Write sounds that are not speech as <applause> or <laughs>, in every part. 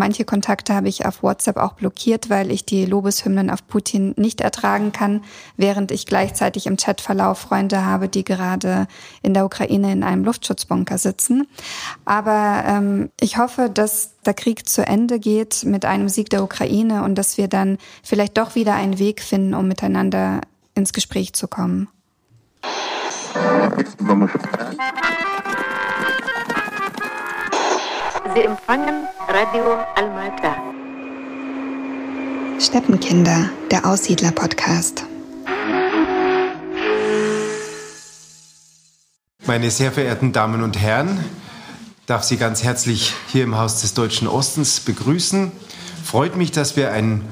manche Kontakte habe ich auf WhatsApp auch blockiert, weil ich die Lobeshymnen auf Putin nicht ertragen kann, während ich gleichzeitig im Chatverlauf Freunde habe, die gerade in der Ukraine in einem Luftschutzbunker sitzen. Aber ähm, ich hoffe, dass der Krieg zu Ende geht mit einem Sieg der Ukraine und dass wir dann vielleicht doch wieder einen Weg finden, um miteinander ins Gespräch zu kommen. Sie empfangen Radio Almata. Steppenkinder, der Aussiedler-Podcast. Meine sehr verehrten Damen und Herren, darf Sie ganz herzlich hier im Haus des Deutschen Ostens begrüßen. Freut mich, dass wir ein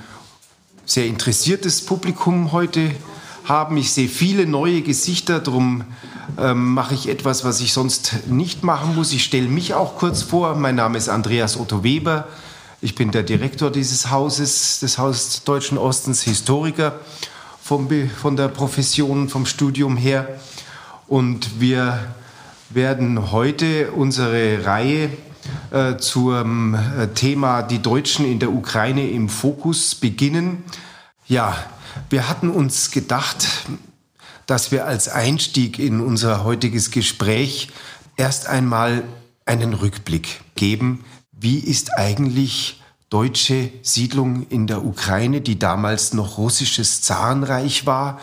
sehr interessiertes Publikum heute haben. Ich sehe viele neue Gesichter, darum ähm, mache ich etwas, was ich sonst nicht machen muss. Ich stelle mich auch kurz vor. Mein Name ist Andreas Otto Weber. Ich bin der Direktor dieses Hauses, des Hauses Deutschen Ostens, Historiker vom, von der Profession, vom Studium her. Und wir werden heute unsere Reihe äh, zum äh, Thema Die Deutschen in der Ukraine im Fokus beginnen. Ja, wir hatten uns gedacht, dass wir als Einstieg in unser heutiges Gespräch erst einmal einen Rückblick geben. Wie ist eigentlich deutsche Siedlung in der Ukraine, die damals noch russisches Zarenreich war,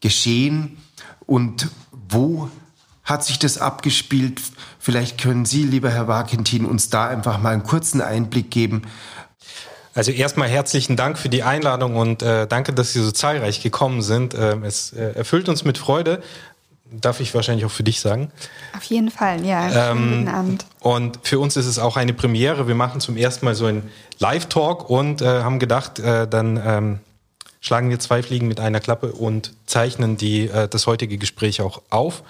geschehen und wo hat sich das abgespielt? Vielleicht können Sie, lieber Herr Wagentin, uns da einfach mal einen kurzen Einblick geben, also erstmal herzlichen Dank für die Einladung und äh, danke, dass Sie so zahlreich gekommen sind. Äh, es äh, erfüllt uns mit Freude. Darf ich wahrscheinlich auch für dich sagen? Auf jeden Fall, ja. Ähm, guten Abend. Und für uns ist es auch eine Premiere. Wir machen zum ersten Mal so einen Live-Talk und äh, haben gedacht, äh, dann ähm, schlagen wir zwei Fliegen mit einer Klappe und zeichnen die, äh, das heutige Gespräch auch auf.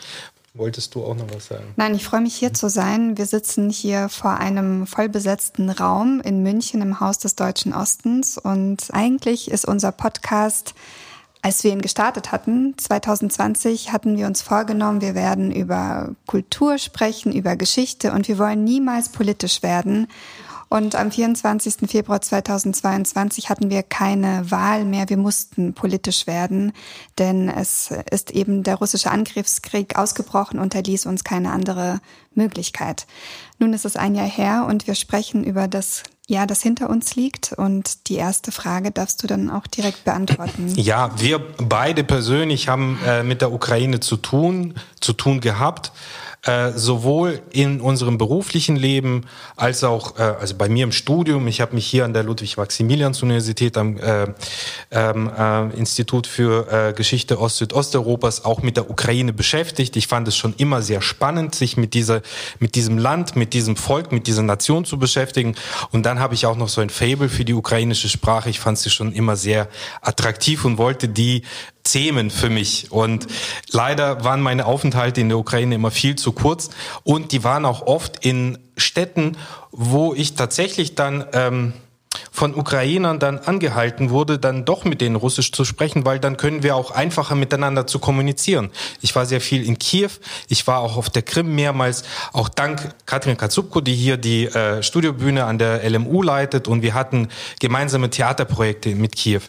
Wolltest du auch noch was sagen? Nein, ich freue mich hier zu sein. Wir sitzen hier vor einem vollbesetzten Raum in München im Haus des Deutschen Ostens und eigentlich ist unser Podcast als wir ihn gestartet hatten, 2020, hatten wir uns vorgenommen, wir werden über Kultur sprechen, über Geschichte und wir wollen niemals politisch werden. Und am 24. Februar 2022 hatten wir keine Wahl mehr. Wir mussten politisch werden, denn es ist eben der russische Angriffskrieg ausgebrochen und er ließ uns keine andere Möglichkeit. Nun ist es ein Jahr her und wir sprechen über das Jahr, das hinter uns liegt. Und die erste Frage darfst du dann auch direkt beantworten. Ja, wir beide persönlich haben äh, mit der Ukraine zu tun, zu tun gehabt äh, sowohl in unserem beruflichen Leben als auch äh, also bei mir im Studium. Ich habe mich hier an der Ludwig-Maximilians-Universität am äh, ähm, äh, Institut für äh, Geschichte Ost-Südosteuropas auch mit der Ukraine beschäftigt. Ich fand es schon immer sehr spannend, sich mit dieser mit diesem Land, mit diesem Volk, mit dieser Nation zu beschäftigen. Und dann habe ich auch noch so ein Fable für die ukrainische Sprache. Ich fand sie schon immer sehr attraktiv und wollte die Themen für mich. Und leider waren meine Aufenthalte in der Ukraine immer viel zu kurz. Und die waren auch oft in Städten, wo ich tatsächlich dann ähm, von Ukrainern dann angehalten wurde, dann doch mit denen Russisch zu sprechen, weil dann können wir auch einfacher miteinander zu kommunizieren. Ich war sehr viel in Kiew, ich war auch auf der Krim mehrmals, auch dank Katrin Katsupko, die hier die äh, Studiobühne an der LMU leitet und wir hatten gemeinsame Theaterprojekte mit Kiew.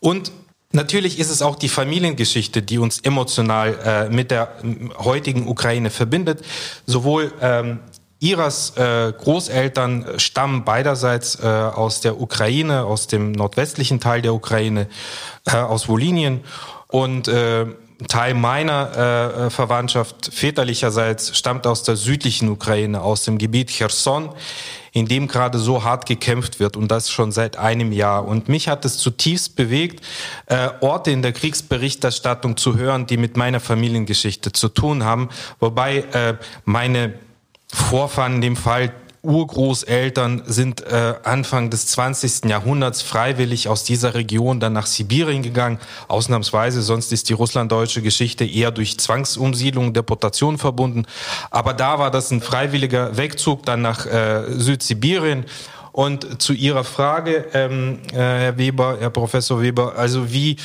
Und Natürlich ist es auch die Familiengeschichte, die uns emotional äh, mit der heutigen Ukraine verbindet. Sowohl ähm, Iras äh, Großeltern stammen beiderseits äh, aus der Ukraine, aus dem nordwestlichen Teil der Ukraine, äh, aus Wolinien. Und äh, Teil meiner äh, Verwandtschaft väterlicherseits stammt aus der südlichen Ukraine, aus dem Gebiet Cherson in dem gerade so hart gekämpft wird und das schon seit einem Jahr. Und mich hat es zutiefst bewegt, äh, Orte in der Kriegsberichterstattung zu hören, die mit meiner Familiengeschichte zu tun haben, wobei äh, meine Vorfahren in dem Fall Urgroßeltern sind äh, Anfang des 20. Jahrhunderts freiwillig aus dieser Region dann nach Sibirien gegangen. Ausnahmsweise, sonst ist die russlanddeutsche Geschichte eher durch Zwangsumsiedlung, Deportation verbunden. Aber da war das ein freiwilliger Wegzug dann nach äh, Südsibirien. Und zu Ihrer Frage, ähm, äh, Herr Weber, Herr Professor Weber, also wie,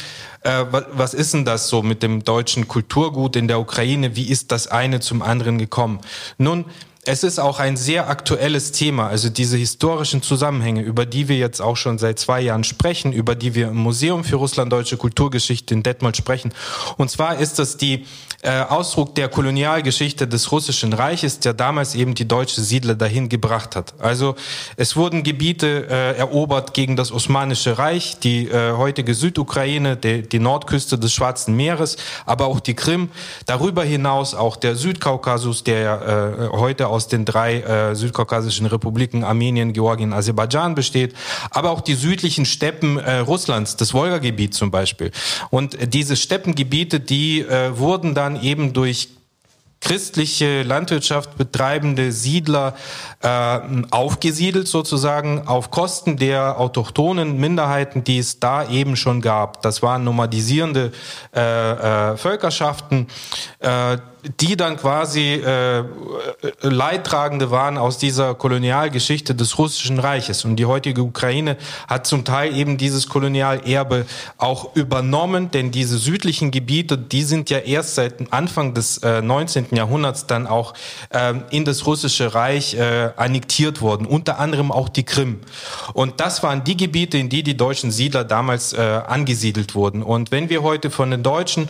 äh, was ist denn das so mit dem deutschen Kulturgut in der Ukraine? Wie ist das eine zum anderen gekommen? Nun, es ist auch ein sehr aktuelles Thema, also diese historischen Zusammenhänge, über die wir jetzt auch schon seit zwei Jahren sprechen, über die wir im Museum für Russlanddeutsche Kulturgeschichte in Detmold sprechen. Und zwar ist das die äh, Ausdruck der Kolonialgeschichte des Russischen Reiches, der damals eben die deutsche Siedler dahin gebracht hat. Also es wurden Gebiete äh, erobert gegen das Osmanische Reich, die äh, heutige Südukraine, die, die Nordküste des Schwarzen Meeres, aber auch die Krim. Darüber hinaus auch der Südkaukasus, der äh, heute aus den drei äh, südkaukasischen Republiken Armenien, Georgien, Aserbaidschan besteht, aber auch die südlichen Steppen äh, Russlands, das Wolgagebiet zum Beispiel. Und äh, diese Steppengebiete, die äh, wurden dann eben durch christliche Landwirtschaft betreibende Siedler äh, aufgesiedelt sozusagen auf Kosten der autochthonen Minderheiten, die es da eben schon gab. Das waren nomadisierende äh, äh, Völkerschaften, äh, die dann quasi äh, Leidtragende waren aus dieser Kolonialgeschichte des russischen Reiches. Und die heutige Ukraine hat zum Teil eben dieses Kolonialerbe auch übernommen, denn diese südlichen Gebiete, die sind ja erst seit Anfang des äh, 19. Jahrhunderts dann auch äh, in das russische Reich äh, annektiert worden, unter anderem auch die Krim. Und das waren die Gebiete, in die die deutschen Siedler damals äh, angesiedelt wurden. Und wenn wir heute von den Deutschen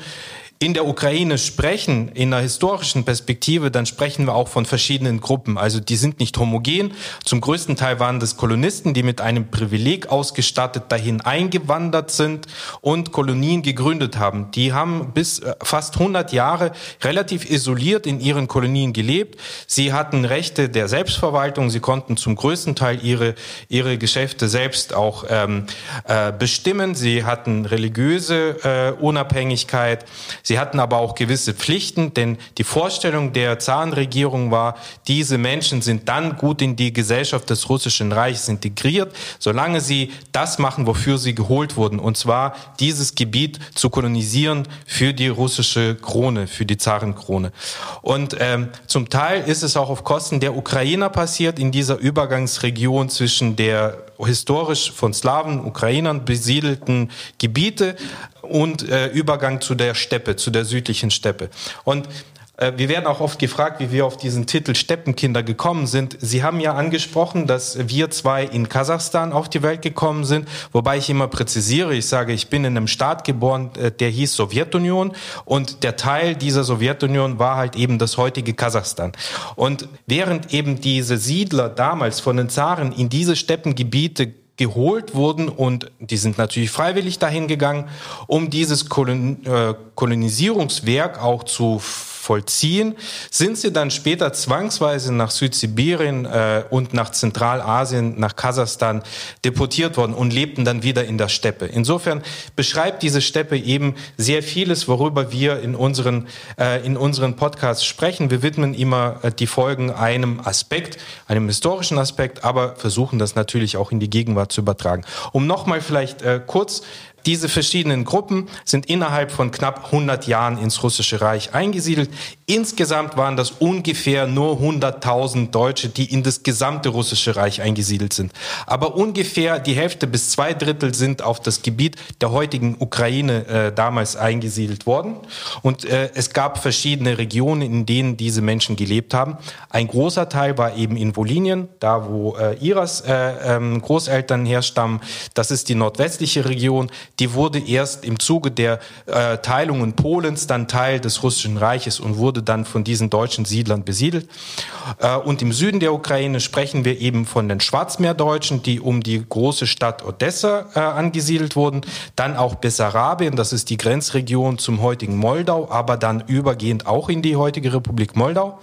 in der Ukraine sprechen, in einer historischen Perspektive, dann sprechen wir auch von verschiedenen Gruppen. Also die sind nicht homogen. Zum größten Teil waren das Kolonisten, die mit einem Privileg ausgestattet dahin eingewandert sind und Kolonien gegründet haben. Die haben bis äh, fast 100 Jahre relativ isoliert in ihren Kolonien gelebt. Sie hatten Rechte der Selbstverwaltung. Sie konnten zum größten Teil ihre, ihre Geschäfte selbst auch ähm, äh, bestimmen. Sie hatten religiöse äh, Unabhängigkeit. Hatten aber auch gewisse Pflichten, denn die Vorstellung der Zarenregierung war, diese Menschen sind dann gut in die Gesellschaft des Russischen Reichs integriert, solange sie das machen, wofür sie geholt wurden, und zwar dieses Gebiet zu kolonisieren für die russische Krone, für die Zarenkrone. Und ähm, zum Teil ist es auch auf Kosten der Ukrainer passiert, in dieser Übergangsregion zwischen der historisch von Slawen, Ukrainern besiedelten Gebiete und äh, Übergang zu der Steppe, zu der südlichen Steppe. Und wir werden auch oft gefragt, wie wir auf diesen Titel Steppenkinder gekommen sind. Sie haben ja angesprochen, dass wir zwei in Kasachstan auf die Welt gekommen sind, wobei ich immer präzisiere, ich sage, ich bin in einem Staat geboren, äh, der hieß Sowjetunion und der Teil dieser Sowjetunion war halt eben das heutige Kasachstan. Und während eben diese Siedler damals von den Zaren in diese Steppengebiete geholt wurden und die sind natürlich freiwillig dahin gegangen, um dieses Kolon äh, Kolonisierungswerk auch zu vollziehen, sind sie dann später zwangsweise nach Südsibirien äh, und nach Zentralasien, nach Kasachstan deportiert worden und lebten dann wieder in der Steppe. Insofern beschreibt diese Steppe eben sehr vieles, worüber wir in unseren, äh, in unseren Podcasts sprechen. Wir widmen immer äh, die Folgen einem Aspekt, einem historischen Aspekt, aber versuchen das natürlich auch in die Gegenwart zu übertragen. Um nochmal vielleicht äh, kurz diese verschiedenen Gruppen sind innerhalb von knapp 100 Jahren ins Russische Reich eingesiedelt. Insgesamt waren das ungefähr nur 100.000 Deutsche, die in das gesamte Russische Reich eingesiedelt sind. Aber ungefähr die Hälfte bis zwei Drittel sind auf das Gebiet der heutigen Ukraine äh, damals eingesiedelt worden. Und äh, es gab verschiedene Regionen, in denen diese Menschen gelebt haben. Ein großer Teil war eben in Wolinien, da wo äh, Iras äh, ähm, Großeltern herstammen. Das ist die nordwestliche Region die wurde erst im Zuge der äh, Teilungen Polens dann Teil des Russischen Reiches und wurde dann von diesen deutschen Siedlern besiedelt. Äh, und im Süden der Ukraine sprechen wir eben von den Schwarzmeerdeutschen, die um die große Stadt Odessa äh, angesiedelt wurden. Dann auch Bessarabien, das ist die Grenzregion zum heutigen Moldau, aber dann übergehend auch in die heutige Republik Moldau.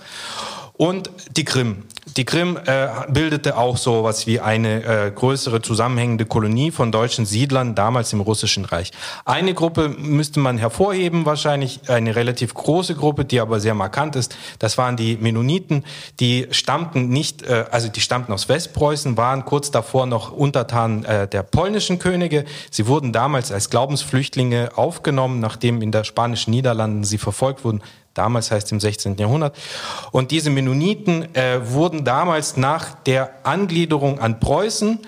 Und die Krim. Die Krim äh, bildete auch so was wie eine äh, größere zusammenhängende Kolonie von deutschen Siedlern damals im Russischen Reich. Eine Gruppe müsste man hervorheben, wahrscheinlich eine relativ große Gruppe, die aber sehr markant ist. Das waren die Mennoniten. Die stammten nicht, äh, also die stammten aus Westpreußen, waren kurz davor noch Untertan äh, der polnischen Könige. Sie wurden damals als Glaubensflüchtlinge aufgenommen, nachdem in der spanischen Niederlanden sie verfolgt wurden damals heißt im 16. Jahrhundert. Und diese Mennoniten äh, wurden damals nach der Angliederung an Preußen,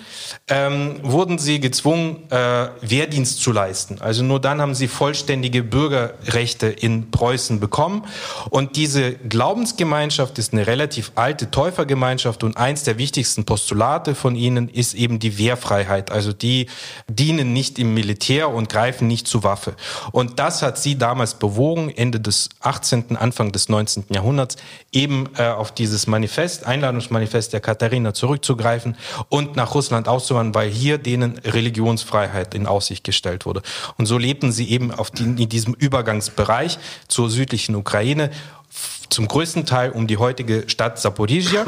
ähm, wurden sie gezwungen, äh, Wehrdienst zu leisten. Also nur dann haben sie vollständige Bürgerrechte in Preußen bekommen. Und diese Glaubensgemeinschaft ist eine relativ alte Täufergemeinschaft und eins der wichtigsten Postulate von ihnen ist eben die Wehrfreiheit. Also die dienen nicht im Militär und greifen nicht zu Waffe. Und das hat sie damals bewogen, Ende des 18., Anfang des 19. Jahrhunderts, eben äh, auf dieses Manifest, Einladungsmanifest der Katharina zurückzugreifen und nach Russland auszuwandern, weil hier denen Religionsfreiheit in Aussicht gestellt wurde. Und so lebten sie eben auf die, in diesem Übergangsbereich zur südlichen Ukraine, zum größten Teil um die heutige Stadt Saporizhia.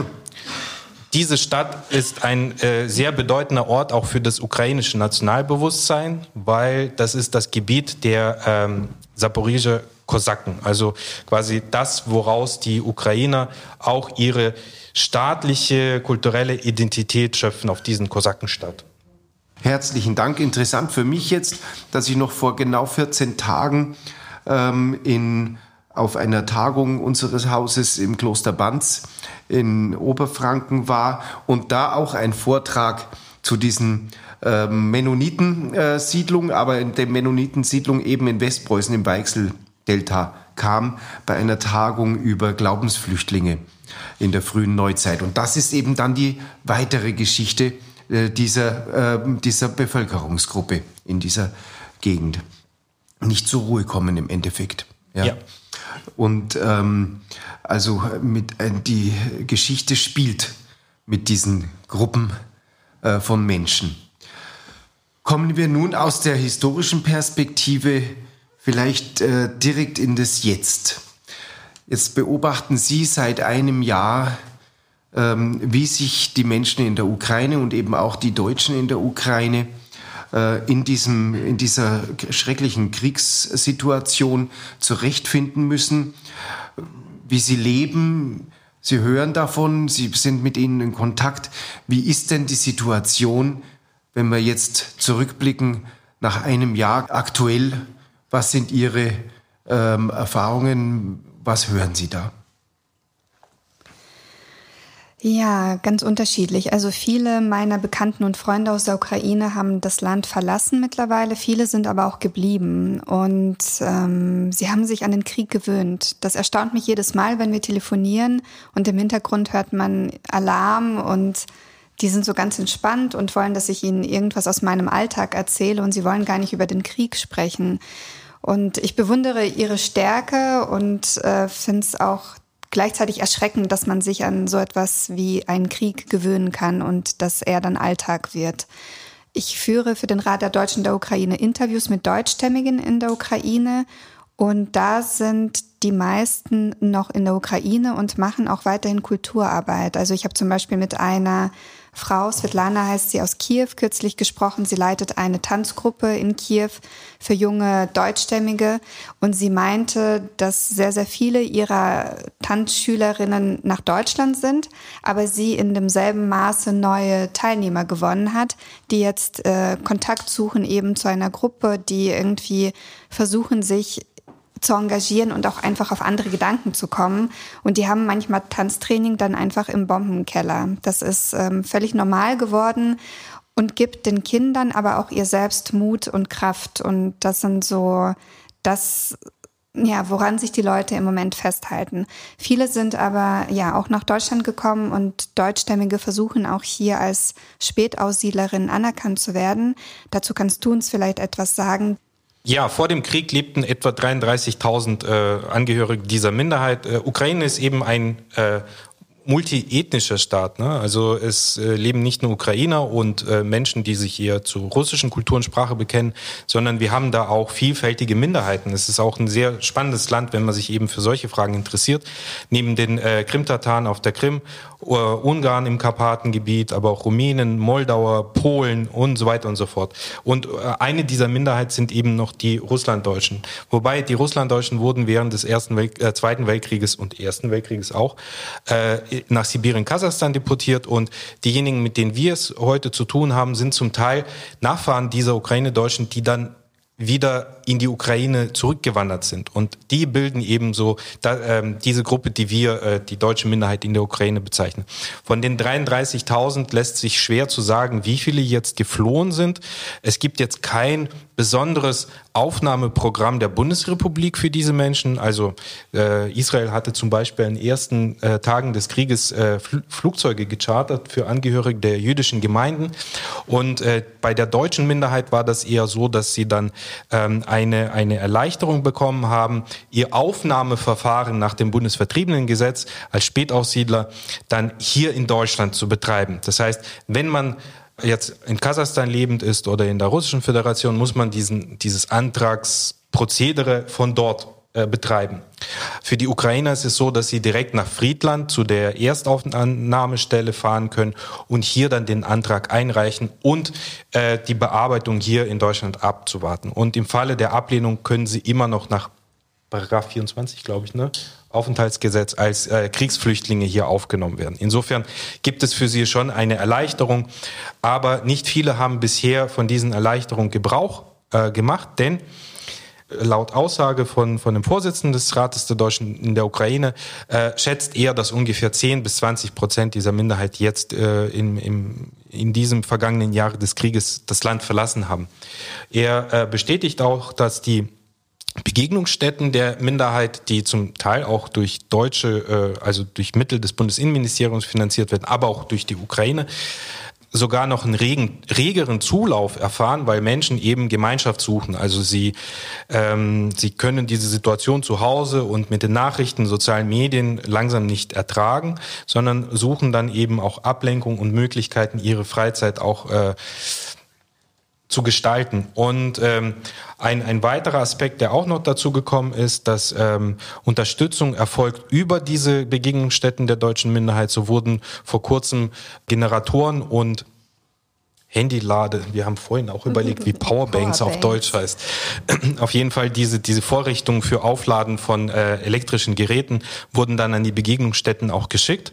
Diese Stadt ist ein äh, sehr bedeutender Ort auch für das ukrainische Nationalbewusstsein, weil das ist das Gebiet der ähm, Saporizhia Kosaken, also quasi das, woraus die Ukrainer auch ihre staatliche, kulturelle Identität schöpfen auf diesen Kosakenstadt. Herzlichen Dank. Interessant für mich jetzt, dass ich noch vor genau 14 Tagen ähm, in, auf einer Tagung unseres Hauses im Kloster Banz in Oberfranken war und da auch ein Vortrag zu diesen ähm, Mennonitensiedlung, äh, aber in der Mennonitensiedlung eben in Westpreußen im Weichsel-Delta kam bei einer Tagung über Glaubensflüchtlinge in der frühen Neuzeit. Und das ist eben dann die weitere Geschichte äh, dieser, äh, dieser Bevölkerungsgruppe in dieser Gegend. Nicht zur Ruhe kommen im Endeffekt. Ja. ja. Und ähm, also mit, äh, die Geschichte spielt mit diesen Gruppen äh, von Menschen. Kommen wir nun aus der historischen Perspektive vielleicht äh, direkt in das Jetzt. Jetzt beobachten Sie seit einem Jahr, ähm, wie sich die Menschen in der Ukraine und eben auch die Deutschen in der Ukraine äh, in, diesem, in dieser schrecklichen Kriegssituation zurechtfinden müssen, wie sie leben. Sie hören davon, Sie sind mit ihnen in Kontakt. Wie ist denn die Situation, wenn wir jetzt zurückblicken nach einem Jahr aktuell? Was sind Ihre ähm, Erfahrungen? Was hören Sie da? Ja, ganz unterschiedlich. Also viele meiner Bekannten und Freunde aus der Ukraine haben das Land verlassen mittlerweile. Viele sind aber auch geblieben und ähm, sie haben sich an den Krieg gewöhnt. Das erstaunt mich jedes Mal, wenn wir telefonieren und im Hintergrund hört man Alarm und die sind so ganz entspannt und wollen, dass ich ihnen irgendwas aus meinem Alltag erzähle und sie wollen gar nicht über den Krieg sprechen. Und ich bewundere ihre Stärke und äh, finde es auch gleichzeitig erschreckend, dass man sich an so etwas wie einen Krieg gewöhnen kann und dass er dann Alltag wird. Ich führe für den Rat der Deutschen der Ukraine Interviews mit Deutschstämmigen in der Ukraine und da sind die meisten noch in der Ukraine und machen auch weiterhin Kulturarbeit. Also ich habe zum Beispiel mit einer Frau, Svetlana heißt sie aus Kiew, kürzlich gesprochen. Sie leitet eine Tanzgruppe in Kiew für junge Deutschstämmige und sie meinte, dass sehr, sehr viele ihrer Tanzschülerinnen nach Deutschland sind, aber sie in demselben Maße neue Teilnehmer gewonnen hat, die jetzt äh, Kontakt suchen eben zu einer Gruppe, die irgendwie versuchen, sich zu engagieren und auch einfach auf andere Gedanken zu kommen. Und die haben manchmal Tanztraining dann einfach im Bombenkeller. Das ist ähm, völlig normal geworden und gibt den Kindern aber auch ihr selbst Mut und Kraft. Und das sind so das, ja, woran sich die Leute im Moment festhalten. Viele sind aber ja auch nach Deutschland gekommen und Deutschstämmige versuchen auch hier als Spätaussiedlerin anerkannt zu werden. Dazu kannst du uns vielleicht etwas sagen. Ja, vor dem Krieg lebten etwa 33.000 äh, Angehörige dieser Minderheit. Äh, Ukraine ist eben ein äh, multiethnischer Staat. Ne? Also es äh, leben nicht nur Ukrainer und äh, Menschen, die sich eher zur russischen Kultur und Sprache bekennen, sondern wir haben da auch vielfältige Minderheiten. Es ist auch ein sehr spannendes Land, wenn man sich eben für solche Fragen interessiert. Neben den äh, Krimtataren auf der Krim, äh, Ungarn im Karpatengebiet, aber auch Rumänen, Moldauer, Polen und so weiter und so fort. Und äh, eine dieser Minderheiten sind eben noch die Russlanddeutschen. Wobei die Russlanddeutschen wurden während des Ersten Welt äh, Zweiten Weltkrieges und Ersten Weltkrieges auch nach Sibirien, Kasachstan deportiert und diejenigen, mit denen wir es heute zu tun haben, sind zum Teil Nachfahren dieser Ukraine-Deutschen, die dann wieder in die Ukraine zurückgewandert sind. Und die bilden eben so da, ähm, diese Gruppe, die wir äh, die deutsche Minderheit in der Ukraine bezeichnen. Von den 33.000 lässt sich schwer zu sagen, wie viele jetzt geflohen sind. Es gibt jetzt kein besonderes Aufnahmeprogramm der Bundesrepublik für diese Menschen. Also äh, Israel hatte zum Beispiel in den ersten äh, Tagen des Krieges äh, Fl Flugzeuge gechartert für Angehörige der jüdischen Gemeinden. Und äh, bei der deutschen Minderheit war das eher so, dass sie dann ähm, eine, eine Erleichterung bekommen haben, ihr Aufnahmeverfahren nach dem Bundesvertriebenengesetz als Spätaussiedler dann hier in Deutschland zu betreiben. Das heißt, wenn man jetzt in Kasachstan lebend ist oder in der Russischen Föderation, muss man diesen, dieses Antragsprozedere von dort äh, betreiben. Für die Ukrainer ist es so, dass sie direkt nach Friedland zu der Erstaufnahmestelle fahren können und hier dann den Antrag einreichen und äh, die Bearbeitung hier in Deutschland abzuwarten. Und im Falle der Ablehnung können sie immer noch nach Paragraph 24, glaube ich, ne? Aufenthaltsgesetz als äh, Kriegsflüchtlinge hier aufgenommen werden. Insofern gibt es für sie schon eine Erleichterung, aber nicht viele haben bisher von diesen Erleichterungen Gebrauch äh, gemacht, denn laut Aussage von, von dem Vorsitzenden des Rates der Deutschen in der Ukraine äh, schätzt er, dass ungefähr 10 bis 20 Prozent dieser Minderheit jetzt äh, in, im, in diesem vergangenen Jahr des Krieges das Land verlassen haben. Er äh, bestätigt auch, dass die Begegnungsstätten der Minderheit, die zum Teil auch durch deutsche, äh, also durch Mittel des Bundesinnenministeriums finanziert werden, aber auch durch die Ukraine, sogar noch einen regen, regeren Zulauf erfahren, weil Menschen eben Gemeinschaft suchen. Also sie, ähm, sie können diese Situation zu Hause und mit den Nachrichten, sozialen Medien langsam nicht ertragen, sondern suchen dann eben auch Ablenkung und Möglichkeiten, ihre Freizeit auch äh, zu gestalten. Und ähm, ein, ein weiterer Aspekt, der auch noch dazu gekommen ist, dass ähm, Unterstützung erfolgt über diese Begegnungsstätten der deutschen Minderheit. So wurden vor kurzem Generatoren und Handylade, wir haben vorhin auch überlegt, wie Powerbanks, Powerbanks. auf Deutsch heißt. <clears throat> Auf jeden Fall diese, diese Vorrichtungen für Aufladen von äh, elektrischen Geräten wurden dann an die Begegnungsstätten auch geschickt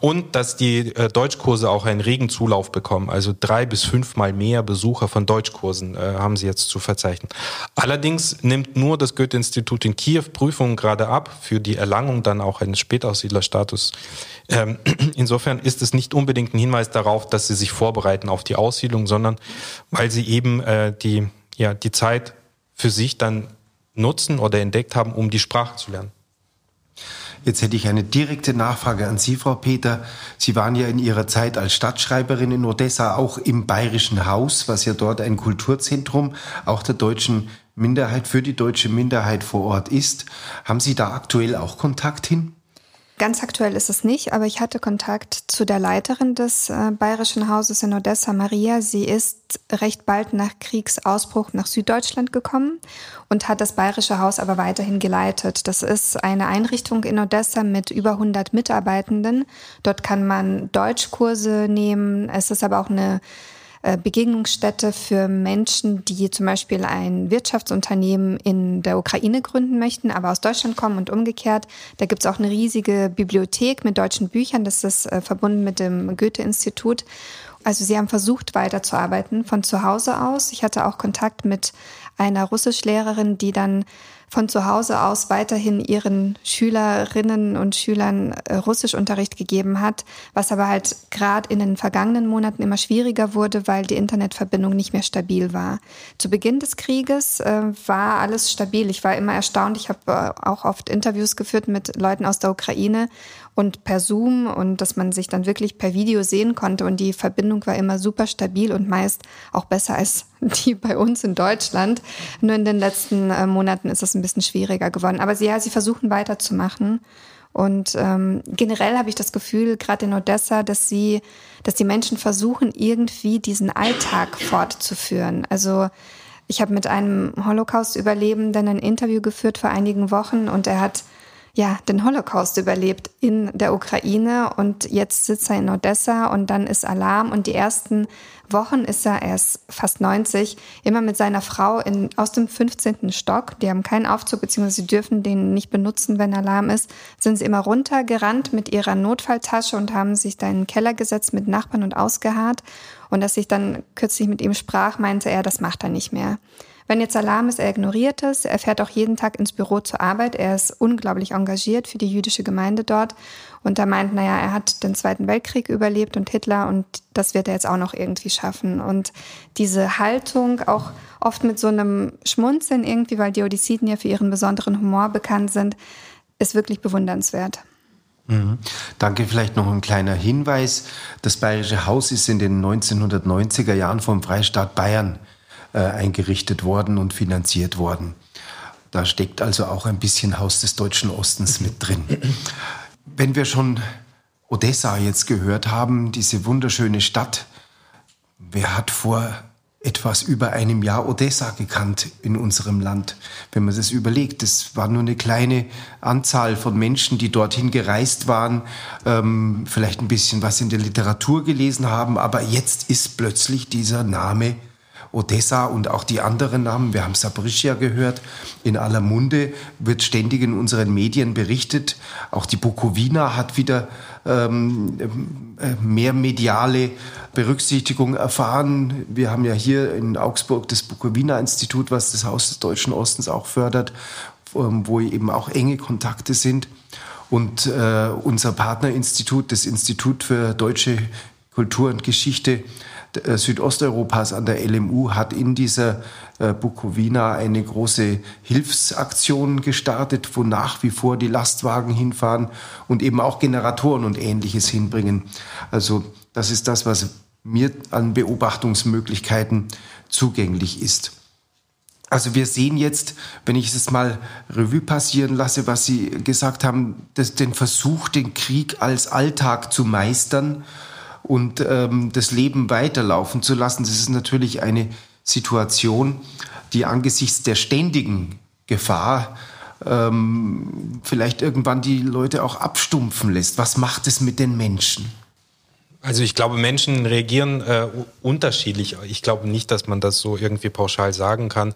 und dass die äh, Deutschkurse auch einen regen Zulauf bekommen. Also drei bis fünfmal mehr Besucher von Deutschkursen äh, haben sie jetzt zu verzeichnen. Allerdings nimmt nur das Goethe-Institut in Kiew Prüfungen gerade ab für die Erlangung dann auch eines Spätaussiedlerstatus. Ähm, <clears throat> insofern ist es nicht unbedingt ein Hinweis darauf, dass sie sich vorbereiten auf die Aussiedlung, sondern weil sie eben äh, die, ja, die Zeit für sich dann nutzen oder entdeckt haben, um die Sprache zu lernen. Jetzt hätte ich eine direkte Nachfrage an Sie, Frau Peter. Sie waren ja in Ihrer Zeit als Stadtschreiberin in Odessa auch im Bayerischen Haus, was ja dort ein Kulturzentrum auch der deutschen Minderheit für die deutsche Minderheit vor Ort ist. Haben Sie da aktuell auch Kontakt hin? Ganz aktuell ist es nicht, aber ich hatte Kontakt zu der Leiterin des äh, Bayerischen Hauses in Odessa, Maria. Sie ist recht bald nach Kriegsausbruch nach Süddeutschland gekommen und hat das Bayerische Haus aber weiterhin geleitet. Das ist eine Einrichtung in Odessa mit über 100 Mitarbeitenden. Dort kann man Deutschkurse nehmen. Es ist aber auch eine Begegnungsstätte für Menschen, die zum Beispiel ein Wirtschaftsunternehmen in der Ukraine gründen möchten, aber aus Deutschland kommen und umgekehrt. Da gibt es auch eine riesige Bibliothek mit deutschen Büchern. Das ist äh, verbunden mit dem Goethe-Institut. Also sie haben versucht, weiterzuarbeiten von zu Hause aus. Ich hatte auch Kontakt mit einer Russischlehrerin, die dann von zu Hause aus weiterhin ihren Schülerinnen und Schülern äh, Russischunterricht gegeben hat, was aber halt gerade in den vergangenen Monaten immer schwieriger wurde, weil die Internetverbindung nicht mehr stabil war. Zu Beginn des Krieges äh, war alles stabil. Ich war immer erstaunt. Ich habe äh, auch oft Interviews geführt mit Leuten aus der Ukraine und per Zoom und dass man sich dann wirklich per Video sehen konnte und die Verbindung war immer super stabil und meist auch besser als <laughs> die bei uns in Deutschland. Nur in den letzten äh, Monaten ist es ein bisschen schwieriger geworden. Aber sie, ja, sie versuchen weiterzumachen. Und ähm, generell habe ich das Gefühl, gerade in Odessa, dass sie, dass die Menschen versuchen, irgendwie diesen Alltag fortzuführen. Also ich habe mit einem Holocaust-Überlebenden ein Interview geführt vor einigen Wochen und er hat ja, den Holocaust überlebt in der Ukraine und jetzt sitzt er in Odessa und dann ist Alarm und die ersten Wochen ist er, er ist fast 90, immer mit seiner Frau in, aus dem 15. Stock, die haben keinen Aufzug, beziehungsweise sie dürfen den nicht benutzen, wenn Alarm ist, sind sie immer runtergerannt mit ihrer Notfalltasche und haben sich da in den Keller gesetzt mit Nachbarn und ausgeharrt. Und dass ich dann kürzlich mit ihm sprach, meinte er, das macht er nicht mehr Wenn jetzt Alarm ist, er ignoriert es. Er fährt auch jeden Tag ins Büro zur Arbeit. Er ist unglaublich engagiert für die jüdische Gemeinde dort. Und er meint, naja, er hat den Zweiten Weltkrieg überlebt und Hitler und das wird er jetzt auch noch irgendwie schaffen. Und diese Haltung, auch oft mit so einem Schmunzeln irgendwie, weil die Odyssiden ja für ihren besonderen Humor bekannt sind, ist wirklich bewundernswert. Mhm. Danke. Vielleicht noch ein kleiner Hinweis. Das Bayerische Haus ist in den 1990er Jahren vom Freistaat Bayern äh, eingerichtet worden und finanziert worden. Da steckt also auch ein bisschen Haus des Deutschen Ostens mit drin. Wenn wir schon Odessa jetzt gehört haben, diese wunderschöne Stadt, wer hat vor etwas über einem Jahr Odessa gekannt in unserem Land. Wenn man das überlegt, das war nur eine kleine Anzahl von Menschen, die dorthin gereist waren, ähm, vielleicht ein bisschen was in der Literatur gelesen haben, aber jetzt ist plötzlich dieser Name Odessa und auch die anderen Namen, wir haben Saporischia gehört, in aller Munde wird ständig in unseren Medien berichtet. Auch die Bukowina hat wieder ähm, äh, mehr mediale Berücksichtigung erfahren. Wir haben ja hier in Augsburg das Bukowina-Institut, was das Haus des Deutschen Ostens auch fördert, ähm, wo eben auch enge Kontakte sind. Und äh, unser Partnerinstitut, das Institut für deutsche Kultur und Geschichte, Südosteuropas an der LMU hat in dieser äh, Bukowina eine große Hilfsaktion gestartet, wo nach wie vor die Lastwagen hinfahren und eben auch Generatoren und ähnliches hinbringen. Also das ist das, was mir an Beobachtungsmöglichkeiten zugänglich ist. Also wir sehen jetzt, wenn ich es mal Revue passieren lasse, was Sie gesagt haben, den Versuch, den Krieg als Alltag zu meistern und ähm, das Leben weiterlaufen zu lassen. Das ist natürlich eine Situation, die angesichts der ständigen Gefahr ähm, vielleicht irgendwann die Leute auch abstumpfen lässt. Was macht es mit den Menschen? Also ich glaube, Menschen reagieren äh, unterschiedlich. Ich glaube nicht, dass man das so irgendwie pauschal sagen kann.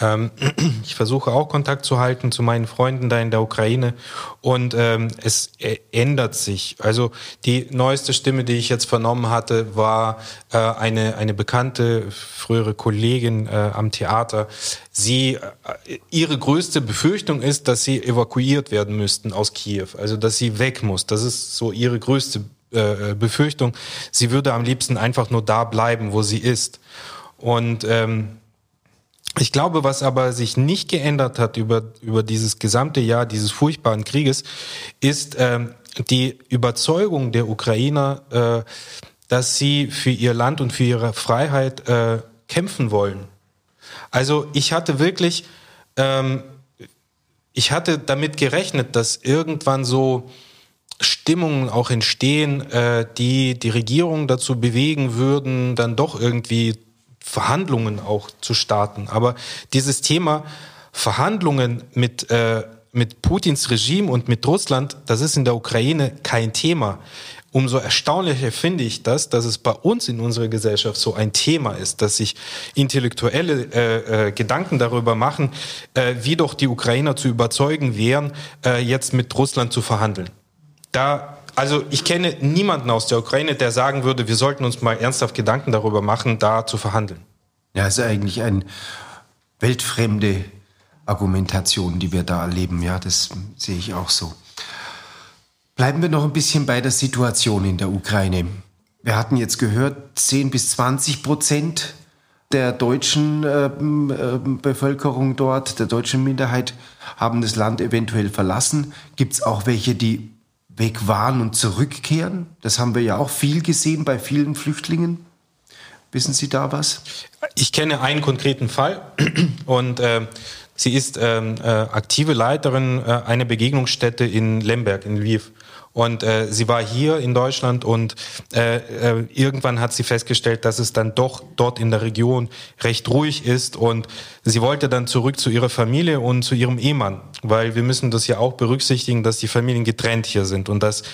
Ähm, <clears throat> ich versuche auch Kontakt zu halten zu meinen Freunden da in der Ukraine und ähm, es ändert sich. Also die neueste Stimme, die ich jetzt vernommen hatte, war äh, eine, eine bekannte frühere Kollegin äh, am Theater. Sie, äh, ihre größte Befürchtung ist, dass sie evakuiert werden müssten aus Kiew, also dass sie weg muss. Das ist so ihre größte äh, Befürchtung, sie würde am liebsten einfach nur da bleiben, wo sie ist. Und ähm, ich glaube, was aber sich nicht geändert hat über, über dieses gesamte Jahr dieses furchtbaren Krieges, ist ähm, die Überzeugung der Ukrainer, äh, dass sie für ihr Land und für ihre Freiheit äh, kämpfen wollen. Also ich hatte wirklich, ähm, ich hatte damit gerechnet, dass irgendwann so Stimmungen auch entstehen, äh, die die Regierung dazu bewegen würden, dann doch irgendwie Verhandlungen auch zu starten. Aber dieses Thema Verhandlungen mit, äh, mit Putins Regime und mit Russland, das ist in der Ukraine kein Thema. Umso erstaunlicher finde ich das, dass es bei uns in unserer Gesellschaft so ein Thema ist, dass sich intellektuelle äh, äh, Gedanken darüber machen, äh, wie doch die Ukrainer zu überzeugen wären, äh, jetzt mit Russland zu verhandeln da, also ich kenne niemanden aus der Ukraine, der sagen würde, wir sollten uns mal ernsthaft Gedanken darüber machen, da zu verhandeln. Ja, es ist eigentlich eine weltfremde Argumentation, die wir da erleben. Ja, das sehe ich auch so. Bleiben wir noch ein bisschen bei der Situation in der Ukraine. Wir hatten jetzt gehört, 10 bis 20 Prozent der deutschen äh, Bevölkerung dort, der deutschen Minderheit, haben das Land eventuell verlassen. Gibt es auch welche, die weg waren und zurückkehren? Das haben wir ja auch viel gesehen bei vielen Flüchtlingen. Wissen Sie da was? Ich kenne einen konkreten Fall und äh, sie ist ähm, äh, aktive Leiterin äh, einer Begegnungsstätte in Lemberg in Lviv. Und äh, sie war hier in Deutschland und äh, äh, irgendwann hat sie festgestellt, dass es dann doch dort in der Region recht ruhig ist und sie wollte dann zurück zu ihrer Familie und zu ihrem Ehemann, weil wir müssen das ja auch berücksichtigen, dass die Familien getrennt hier sind und dass,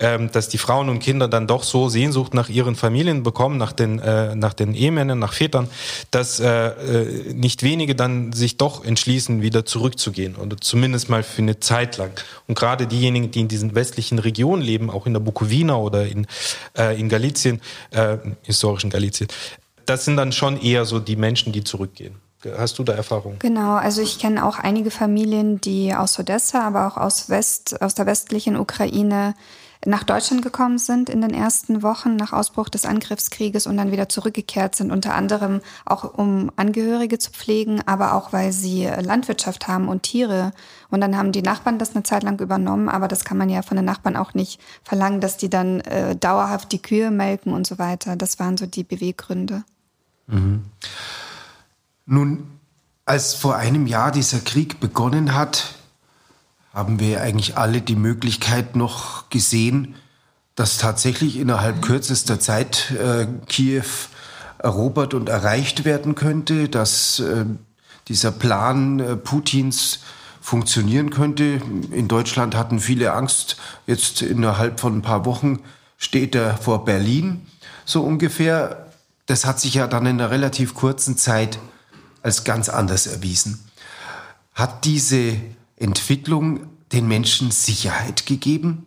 ähm, dass die Frauen und Kinder dann doch so Sehnsucht nach ihren Familien bekommen, nach den, äh, nach den Ehemännern, nach Vätern, dass äh, äh, nicht wenige dann sich doch entschließen, wieder zurückzugehen oder zumindest mal für eine Zeit lang. Und gerade diejenigen, die in diesen westlichen Region leben, auch in der Bukowina oder in, äh, in Galizien, äh, historischen Galizien, das sind dann schon eher so die Menschen, die zurückgehen. Hast du da Erfahrung? Genau, also ich kenne auch einige Familien, die aus Odessa, aber auch aus West, aus der westlichen Ukraine nach Deutschland gekommen sind in den ersten Wochen nach Ausbruch des Angriffskrieges und dann wieder zurückgekehrt sind, unter anderem auch um Angehörige zu pflegen, aber auch weil sie Landwirtschaft haben und Tiere. Und dann haben die Nachbarn das eine Zeit lang übernommen, aber das kann man ja von den Nachbarn auch nicht verlangen, dass die dann äh, dauerhaft die Kühe melken und so weiter. Das waren so die Beweggründe. Mhm. Nun, als vor einem Jahr dieser Krieg begonnen hat, haben wir eigentlich alle die Möglichkeit noch gesehen, dass tatsächlich innerhalb kürzester Zeit äh, Kiew erobert und erreicht werden könnte, dass äh, dieser Plan äh, Putins funktionieren könnte. In Deutschland hatten viele Angst. Jetzt innerhalb von ein paar Wochen steht er vor Berlin, so ungefähr. Das hat sich ja dann in einer relativ kurzen Zeit als ganz anders erwiesen. Hat diese Entwicklung den Menschen Sicherheit gegeben?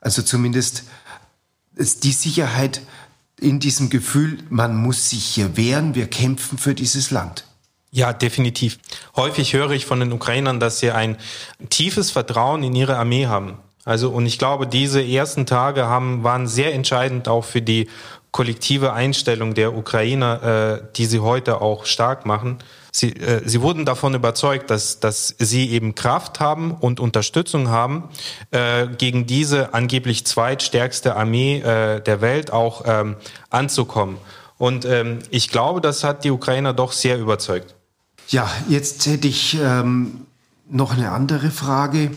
Also zumindest ist die Sicherheit in diesem Gefühl, man muss sich hier wehren, wir kämpfen für dieses Land. Ja, definitiv. Häufig höre ich von den Ukrainern, dass sie ein tiefes Vertrauen in ihre Armee haben. Also, und ich glaube, diese ersten Tage haben, waren sehr entscheidend auch für die kollektive Einstellung der Ukrainer, äh, die sie heute auch stark machen. Sie, äh, sie wurden davon überzeugt, dass, dass sie eben Kraft haben und Unterstützung haben, äh, gegen diese angeblich zweitstärkste Armee äh, der Welt auch ähm, anzukommen. Und ähm, ich glaube, das hat die Ukrainer doch sehr überzeugt. Ja, jetzt hätte ich ähm, noch eine andere Frage,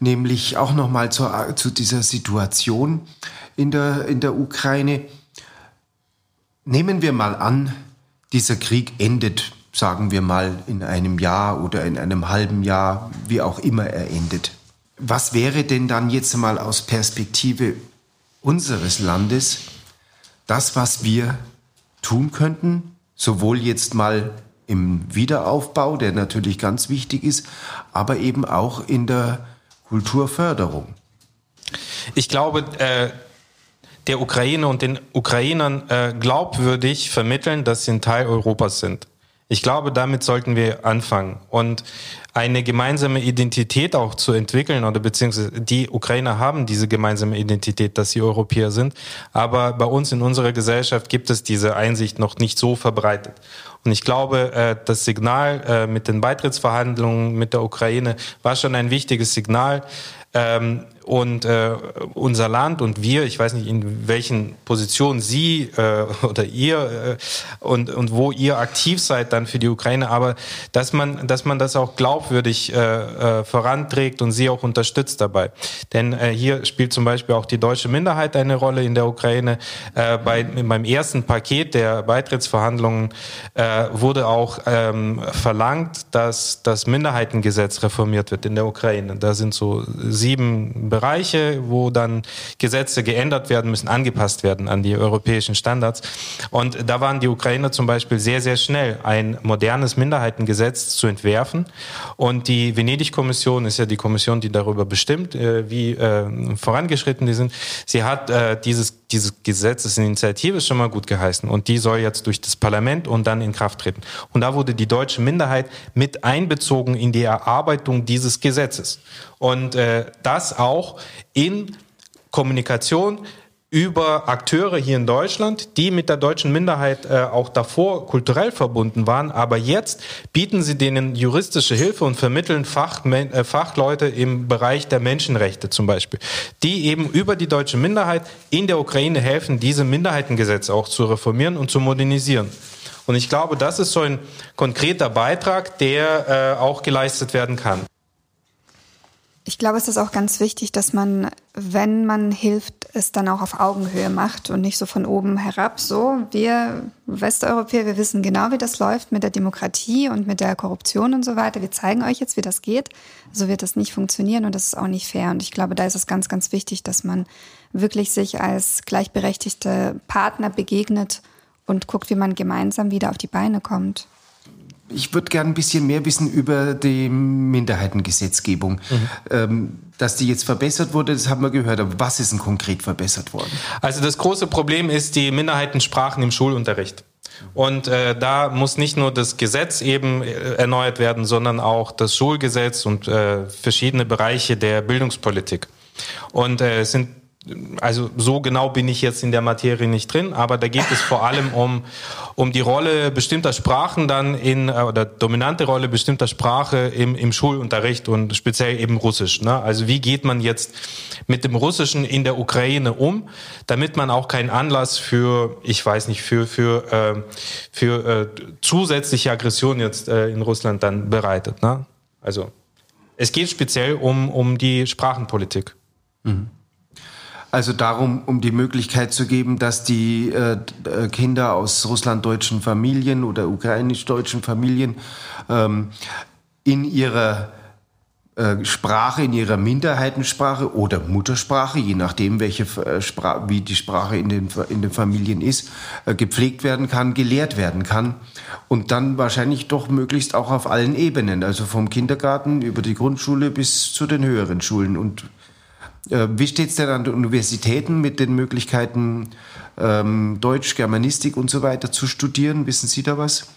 nämlich auch noch mal zu, zu dieser Situation in der, in der Ukraine. Nehmen wir mal an, dieser Krieg endet sagen wir mal, in einem Jahr oder in einem halben Jahr, wie auch immer er endet. Was wäre denn dann jetzt mal aus Perspektive unseres Landes das, was wir tun könnten, sowohl jetzt mal im Wiederaufbau, der natürlich ganz wichtig ist, aber eben auch in der Kulturförderung? Ich glaube, äh, der Ukraine und den Ukrainern äh, glaubwürdig vermitteln, dass sie ein Teil Europas sind. Ich glaube, damit sollten wir anfangen und eine gemeinsame Identität auch zu entwickeln oder beziehungsweise die Ukrainer haben diese gemeinsame Identität, dass sie Europäer sind. Aber bei uns in unserer Gesellschaft gibt es diese Einsicht noch nicht so verbreitet. Und ich glaube, äh, das Signal äh, mit den Beitrittsverhandlungen mit der Ukraine war schon ein wichtiges Signal. Und äh, unser Land und wir, ich weiß nicht, in welchen Positionen Sie äh, <laughs> oder ihr äh, und, und wo ihr aktiv seid dann für die Ukraine, aber dass man, dass man das auch glaubwürdig äh, äh, voranträgt und sie auch unterstützt dabei. Denn äh, hier spielt zum Beispiel auch die deutsche Minderheit eine Rolle in der Ukraine. Äh, bei, beim ersten Paket der Beitrittsverhandlungen äh, wurde auch ähm, verlangt, dass das Minderheitengesetz reformiert wird in der Ukraine. Da sind so sieben Bereiche, wo dann Gesetze geändert werden müssen, angepasst werden an die europäischen Standards. Und da waren die Ukrainer zum Beispiel sehr, sehr schnell, ein modernes Minderheitengesetz zu entwerfen. Und die Venedig-Kommission ist ja die Kommission, die darüber bestimmt, äh, wie äh, vorangeschritten die sind. Sie hat äh, dieses, dieses Gesetzesinitiative schon mal gut geheißen. Und die soll jetzt durch das Parlament und dann in Kraft treten. Und da wurde die deutsche Minderheit mit einbezogen in die Erarbeitung dieses Gesetzes. Und äh, das auch in Kommunikation über Akteure hier in Deutschland, die mit der deutschen Minderheit äh, auch davor kulturell verbunden waren, aber jetzt bieten sie denen juristische Hilfe und vermitteln Fach, äh, Fachleute im Bereich der Menschenrechte zum Beispiel, die eben über die deutsche Minderheit in der Ukraine helfen, diese Minderheitengesetze auch zu reformieren und zu modernisieren. Und ich glaube, das ist so ein konkreter Beitrag, der äh, auch geleistet werden kann. Ich glaube, es ist auch ganz wichtig, dass man, wenn man hilft, es dann auch auf Augenhöhe macht und nicht so von oben herab. So, wir Westeuropäer, wir wissen genau, wie das läuft mit der Demokratie und mit der Korruption und so weiter. Wir zeigen euch jetzt, wie das geht. So wird das nicht funktionieren und das ist auch nicht fair. Und ich glaube, da ist es ganz, ganz wichtig, dass man wirklich sich als gleichberechtigte Partner begegnet und guckt, wie man gemeinsam wieder auf die Beine kommt ich würde gerne ein bisschen mehr wissen über die Minderheitengesetzgebung. Mhm. Ähm, dass die jetzt verbessert wurde, das haben wir gehört. Aber was ist denn konkret verbessert worden? Also das große Problem ist die Minderheitensprachen im Schulunterricht. Und äh, da muss nicht nur das Gesetz eben äh, erneuert werden, sondern auch das Schulgesetz und äh, verschiedene Bereiche der Bildungspolitik. Und äh, es sind also so genau bin ich jetzt in der Materie nicht drin, aber da geht es vor allem um, um die Rolle bestimmter Sprachen dann in, äh, oder dominante Rolle bestimmter Sprache im, im Schulunterricht und speziell eben Russisch. Ne? Also wie geht man jetzt mit dem Russischen in der Ukraine um, damit man auch keinen Anlass für, ich weiß nicht, für, für, äh, für äh, zusätzliche Aggression jetzt äh, in Russland dann bereitet. Ne? Also es geht speziell um, um die Sprachenpolitik. Mhm. Also darum, um die Möglichkeit zu geben, dass die äh, äh Kinder aus russlanddeutschen Familien oder ukrainisch-deutschen Familien ähm, in ihrer äh, Sprache, in ihrer Minderheitensprache oder Muttersprache, je nachdem, welche äh, Sprache, wie die Sprache in den, in den Familien ist, gepflegt werden kann, gelehrt werden kann. Und dann wahrscheinlich doch möglichst auch auf allen Ebenen, also vom Kindergarten über die Grundschule bis zu den höheren Schulen und wie steht es denn an den Universitäten mit den Möglichkeiten, ähm, Deutsch, Germanistik und so weiter zu studieren? Wissen Sie da was?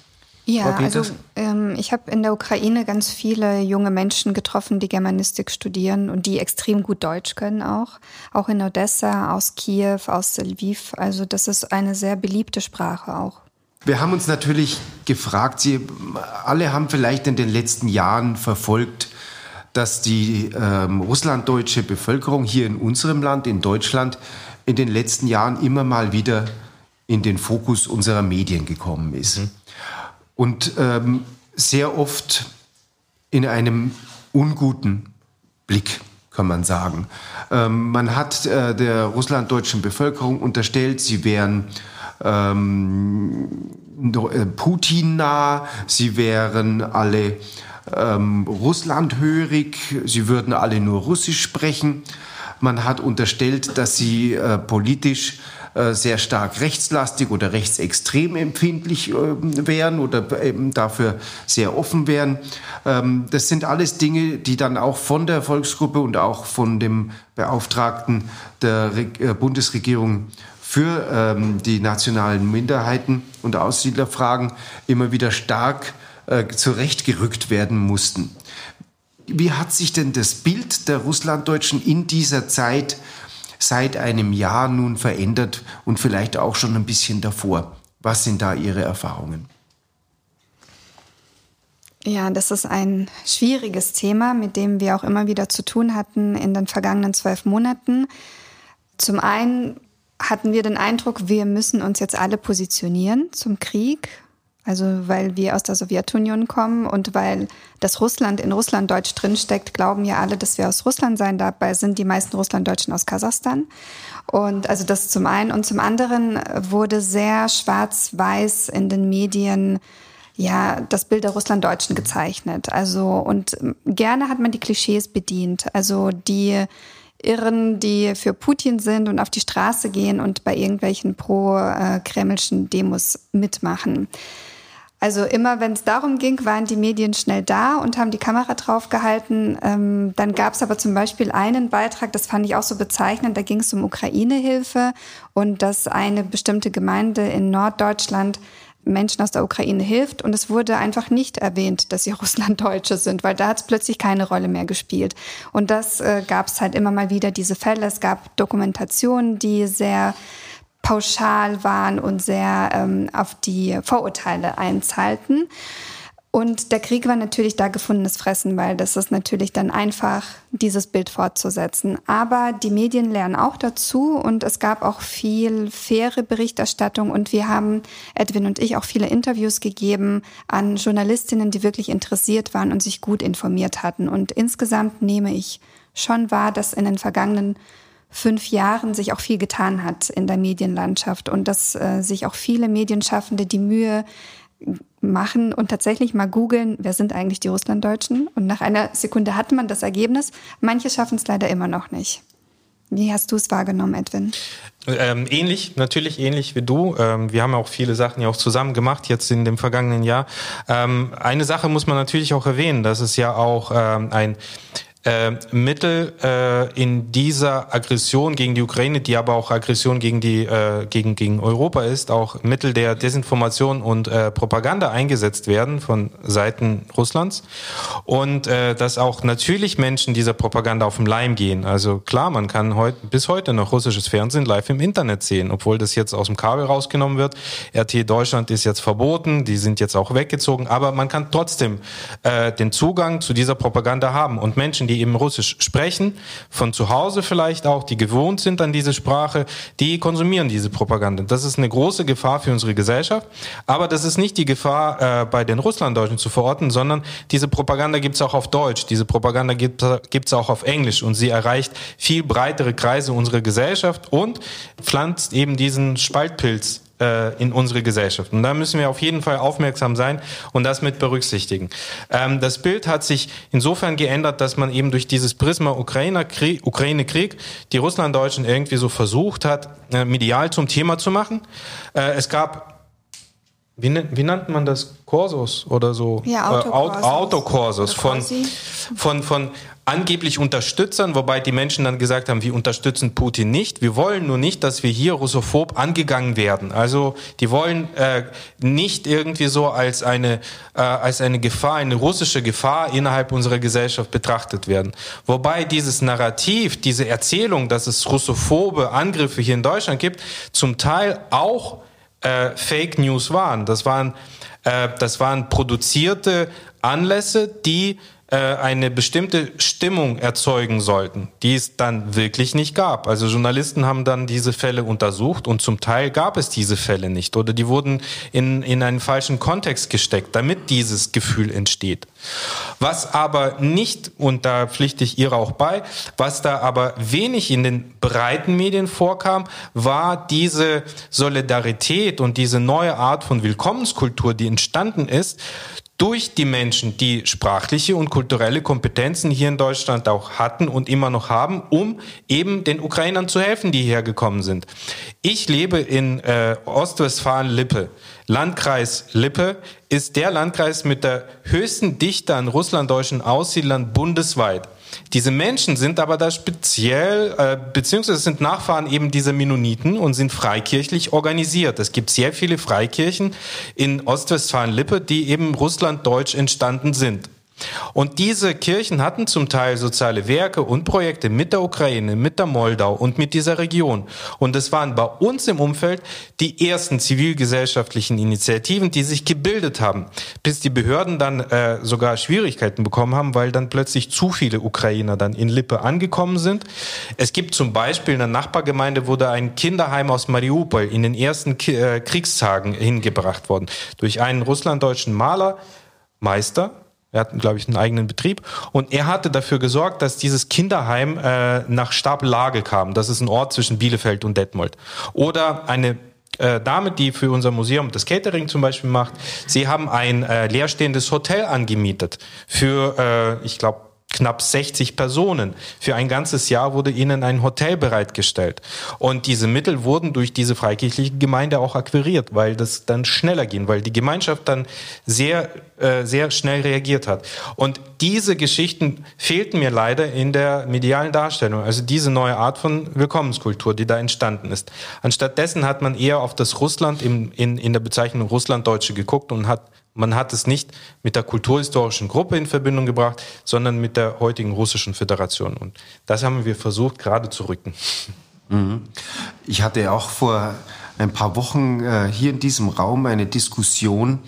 Ja, also ähm, ich habe in der Ukraine ganz viele junge Menschen getroffen, die Germanistik studieren und die extrem gut Deutsch können auch. Auch in Odessa, aus Kiew, aus Lviv. Also das ist eine sehr beliebte Sprache auch. Wir haben uns natürlich gefragt, Sie alle haben vielleicht in den letzten Jahren verfolgt, dass die ähm, russlanddeutsche Bevölkerung hier in unserem Land, in Deutschland, in den letzten Jahren immer mal wieder in den Fokus unserer Medien gekommen ist. Mhm. Und ähm, sehr oft in einem unguten Blick, kann man sagen. Ähm, man hat äh, der russlanddeutschen Bevölkerung unterstellt, sie wären ähm, äh, Putin nah, sie wären alle ähm, russlandhörig, sie würden alle nur Russisch sprechen. Man hat unterstellt, dass sie äh, politisch äh, sehr stark rechtslastig oder rechtsextrem empfindlich äh, wären oder eben dafür sehr offen wären. Ähm, das sind alles Dinge, die dann auch von der Volksgruppe und auch von dem Beauftragten der Re äh, Bundesregierung für ähm, die nationalen Minderheiten und Aussiedlerfragen immer wieder stark äh, zurechtgerückt werden mussten. Wie hat sich denn das Bild der Russlanddeutschen in dieser Zeit seit einem Jahr nun verändert und vielleicht auch schon ein bisschen davor? Was sind da Ihre Erfahrungen? Ja, das ist ein schwieriges Thema, mit dem wir auch immer wieder zu tun hatten in den vergangenen zwölf Monaten. Zum einen hatten wir den Eindruck, wir müssen uns jetzt alle positionieren zum Krieg also weil wir aus der Sowjetunion kommen und weil das Russland in Russland Deutsch drinsteckt, glauben ja alle, dass wir aus Russland sein. Dabei sind die meisten Russlanddeutschen aus Kasachstan. Und also das zum einen. Und zum anderen wurde sehr schwarz-weiß in den Medien ja, das Bild der Russlanddeutschen gezeichnet. Also, und gerne hat man die Klischees bedient. Also, die Irren, die für Putin sind und auf die Straße gehen und bei irgendwelchen pro-kremlischen Demos mitmachen. Also immer, wenn es darum ging, waren die Medien schnell da und haben die Kamera draufgehalten. Ähm, dann gab es aber zum Beispiel einen Beitrag, das fand ich auch so bezeichnend, da ging es um Ukraine-Hilfe und dass eine bestimmte Gemeinde in Norddeutschland Menschen aus der Ukraine hilft. Und es wurde einfach nicht erwähnt, dass sie <laughs> Russlanddeutsche sind, weil da hat es plötzlich keine Rolle mehr gespielt. Und das äh, gab es halt immer mal wieder, diese Fälle. Es gab Dokumentationen, die sehr pauschal waren und sehr ähm, auf die Vorurteile einzahlten. Und der Krieg war natürlich da gefundenes Fressen, weil das ist natürlich dann einfach, dieses Bild fortzusetzen. Aber die Medien lernen auch dazu und es gab auch viel faire Berichterstattung und wir haben, Edwin und ich, auch viele Interviews gegeben an Journalistinnen, die wirklich interessiert waren und sich gut informiert hatten. Und insgesamt nehme ich schon wahr, dass in den vergangenen fünf Jahren sich auch viel getan hat in der Medienlandschaft und dass äh, sich auch viele Medienschaffende die Mühe machen und tatsächlich mal googeln, wer sind eigentlich die Russlanddeutschen? Und nach einer Sekunde hat man das Ergebnis. Manche schaffen es leider immer noch nicht. Wie hast du es wahrgenommen, Edwin? Ähm, ähnlich, natürlich ähnlich wie du. Ähm, wir haben auch viele Sachen ja auch zusammen gemacht jetzt in dem vergangenen Jahr. Ähm, eine Sache muss man natürlich auch erwähnen, dass es ja auch ähm, ein äh, Mittel äh, in dieser Aggression gegen die Ukraine, die aber auch Aggression gegen die äh, gegen gegen Europa ist, auch Mittel der Desinformation und äh, Propaganda eingesetzt werden von Seiten Russlands und äh, dass auch natürlich Menschen dieser Propaganda auf den Leim gehen. Also klar, man kann heute bis heute noch russisches Fernsehen live im Internet sehen, obwohl das jetzt aus dem Kabel rausgenommen wird. RT Deutschland ist jetzt verboten, die sind jetzt auch weggezogen, aber man kann trotzdem äh, den Zugang zu dieser Propaganda haben und Menschen, die eben Russisch sprechen, von zu Hause vielleicht auch, die gewohnt sind an diese Sprache, die konsumieren diese Propaganda. Das ist eine große Gefahr für unsere Gesellschaft, aber das ist nicht die Gefahr äh, bei den Russlanddeutschen zu verorten, sondern diese Propaganda gibt es auch auf Deutsch, diese Propaganda gibt es auch auf Englisch. Und sie erreicht viel breitere Kreise unserer Gesellschaft und pflanzt eben diesen Spaltpilz in unsere Gesellschaft. Und da müssen wir auf jeden Fall aufmerksam sein und das mit berücksichtigen. Ähm, das Bild hat sich insofern geändert, dass man eben durch dieses Prisma Ukraine-Krieg Ukraine -Krieg, die Russlanddeutschen irgendwie so versucht hat, äh, medial zum Thema zu machen. Äh, es gab wie, wie nannte man das? Kursus oder so? Ja, Autokursus. Äh, Autokursus von, von, von angeblich Unterstützern, wobei die Menschen dann gesagt haben, wir unterstützen Putin nicht. Wir wollen nur nicht, dass wir hier russophob angegangen werden. Also die wollen äh, nicht irgendwie so als eine, äh, als eine Gefahr, eine russische Gefahr innerhalb unserer Gesellschaft betrachtet werden. Wobei dieses Narrativ, diese Erzählung, dass es russophobe Angriffe hier in Deutschland gibt, zum Teil auch äh, Fake News waren. Das waren, äh, das waren produzierte Anlässe, die eine bestimmte Stimmung erzeugen sollten, die es dann wirklich nicht gab. Also Journalisten haben dann diese Fälle untersucht und zum Teil gab es diese Fälle nicht oder die wurden in, in einen falschen Kontext gesteckt, damit dieses Gefühl entsteht. Was aber nicht, und da pflichte ich ihr auch bei, was da aber wenig in den breiten Medien vorkam, war diese Solidarität und diese neue Art von Willkommenskultur, die entstanden ist, durch die Menschen, die sprachliche und kulturelle Kompetenzen hier in Deutschland auch hatten und immer noch haben, um eben den Ukrainern zu helfen, die hierher gekommen sind. Ich lebe in äh, Ostwestfalen-Lippe. Landkreis Lippe ist der Landkreis mit der höchsten Dichte an russlanddeutschen Aussiedlern bundesweit. Diese Menschen sind aber da speziell, äh, beziehungsweise sind Nachfahren eben dieser Mennoniten und sind freikirchlich organisiert. Es gibt sehr viele Freikirchen in Ostwestfalen-Lippe, die eben russlanddeutsch entstanden sind. Und diese Kirchen hatten zum Teil soziale Werke und Projekte mit der Ukraine, mit der Moldau und mit dieser Region. Und es waren bei uns im Umfeld die ersten zivilgesellschaftlichen Initiativen, die sich gebildet haben, bis die Behörden dann äh, sogar Schwierigkeiten bekommen haben, weil dann plötzlich zu viele Ukrainer dann in Lippe angekommen sind. Es gibt zum Beispiel in der Nachbargemeinde wurde ein Kinderheim aus Mariupol in den ersten äh, Kriegstagen hingebracht worden durch einen russlanddeutschen Maler, Meister, er hat, glaube ich, einen eigenen Betrieb. Und er hatte dafür gesorgt, dass dieses Kinderheim äh, nach Stapellage kam. Das ist ein Ort zwischen Bielefeld und Detmold. Oder eine äh, Dame, die für unser Museum das Catering zum Beispiel macht. Sie haben ein äh, leerstehendes Hotel angemietet für, äh, ich glaube, knapp 60 Personen. Für ein ganzes Jahr wurde ihnen ein Hotel bereitgestellt. Und diese Mittel wurden durch diese freikirchliche Gemeinde auch akquiriert, weil das dann schneller ging, weil die Gemeinschaft dann sehr, äh, sehr schnell reagiert hat. Und diese Geschichten fehlten mir leider in der medialen Darstellung. Also diese neue Art von Willkommenskultur, die da entstanden ist. Anstattdessen hat man eher auf das Russland im, in, in der Bezeichnung Russlanddeutsche geguckt und hat man hat es nicht mit der kulturhistorischen Gruppe in Verbindung gebracht, sondern mit der heutigen russischen Föderation. Und das haben wir versucht, gerade zu rücken. Mhm. Ich hatte auch vor ein paar Wochen äh, hier in diesem Raum eine Diskussion,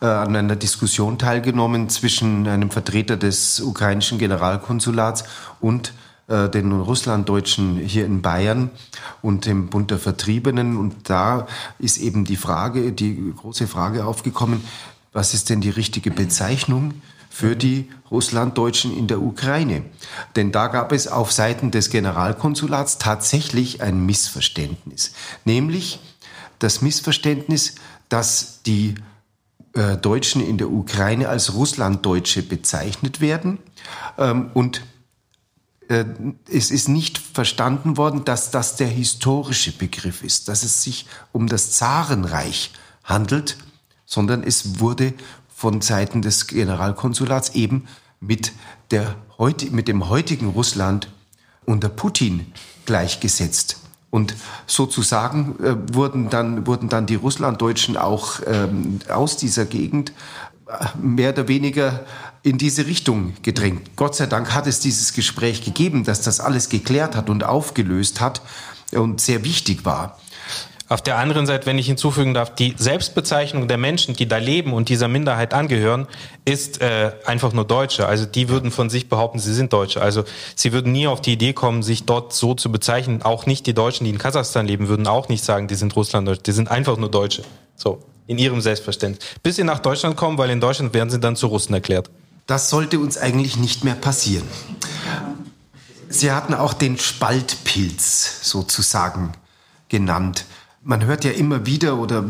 äh, an einer Diskussion teilgenommen zwischen einem Vertreter des ukrainischen Generalkonsulats und äh, den Russlanddeutschen hier in Bayern und dem Bund der Vertriebenen. Und da ist eben die Frage, die große Frage aufgekommen, was ist denn die richtige Bezeichnung für die Russlanddeutschen in der Ukraine? Denn da gab es auf Seiten des Generalkonsulats tatsächlich ein Missverständnis, nämlich das Missverständnis, dass die äh, Deutschen in der Ukraine als Russlanddeutsche bezeichnet werden. Ähm, und äh, es ist nicht verstanden worden, dass das der historische Begriff ist, dass es sich um das Zarenreich handelt sondern es wurde von Seiten des Generalkonsulats eben mit, der, mit dem heutigen Russland unter Putin gleichgesetzt. Und sozusagen äh, wurden, dann, wurden dann die Russlanddeutschen auch ähm, aus dieser Gegend äh, mehr oder weniger in diese Richtung gedrängt. Gott sei Dank hat es dieses Gespräch gegeben, dass das alles geklärt hat und aufgelöst hat und sehr wichtig war. Auf der anderen Seite, wenn ich hinzufügen darf, die Selbstbezeichnung der Menschen, die da leben und dieser Minderheit angehören, ist äh, einfach nur Deutsche. Also die würden von sich behaupten, sie sind Deutsche. Also sie würden nie auf die Idee kommen, sich dort so zu bezeichnen. Auch nicht die Deutschen, die in Kasachstan leben, würden auch nicht sagen, die sind Russlanddeutsche. Die sind einfach nur Deutsche. So, in ihrem Selbstverständnis. Bis sie nach Deutschland kommen, weil in Deutschland werden sie dann zu Russen erklärt. Das sollte uns eigentlich nicht mehr passieren. Sie hatten auch den Spaltpilz sozusagen genannt man hört ja immer wieder oder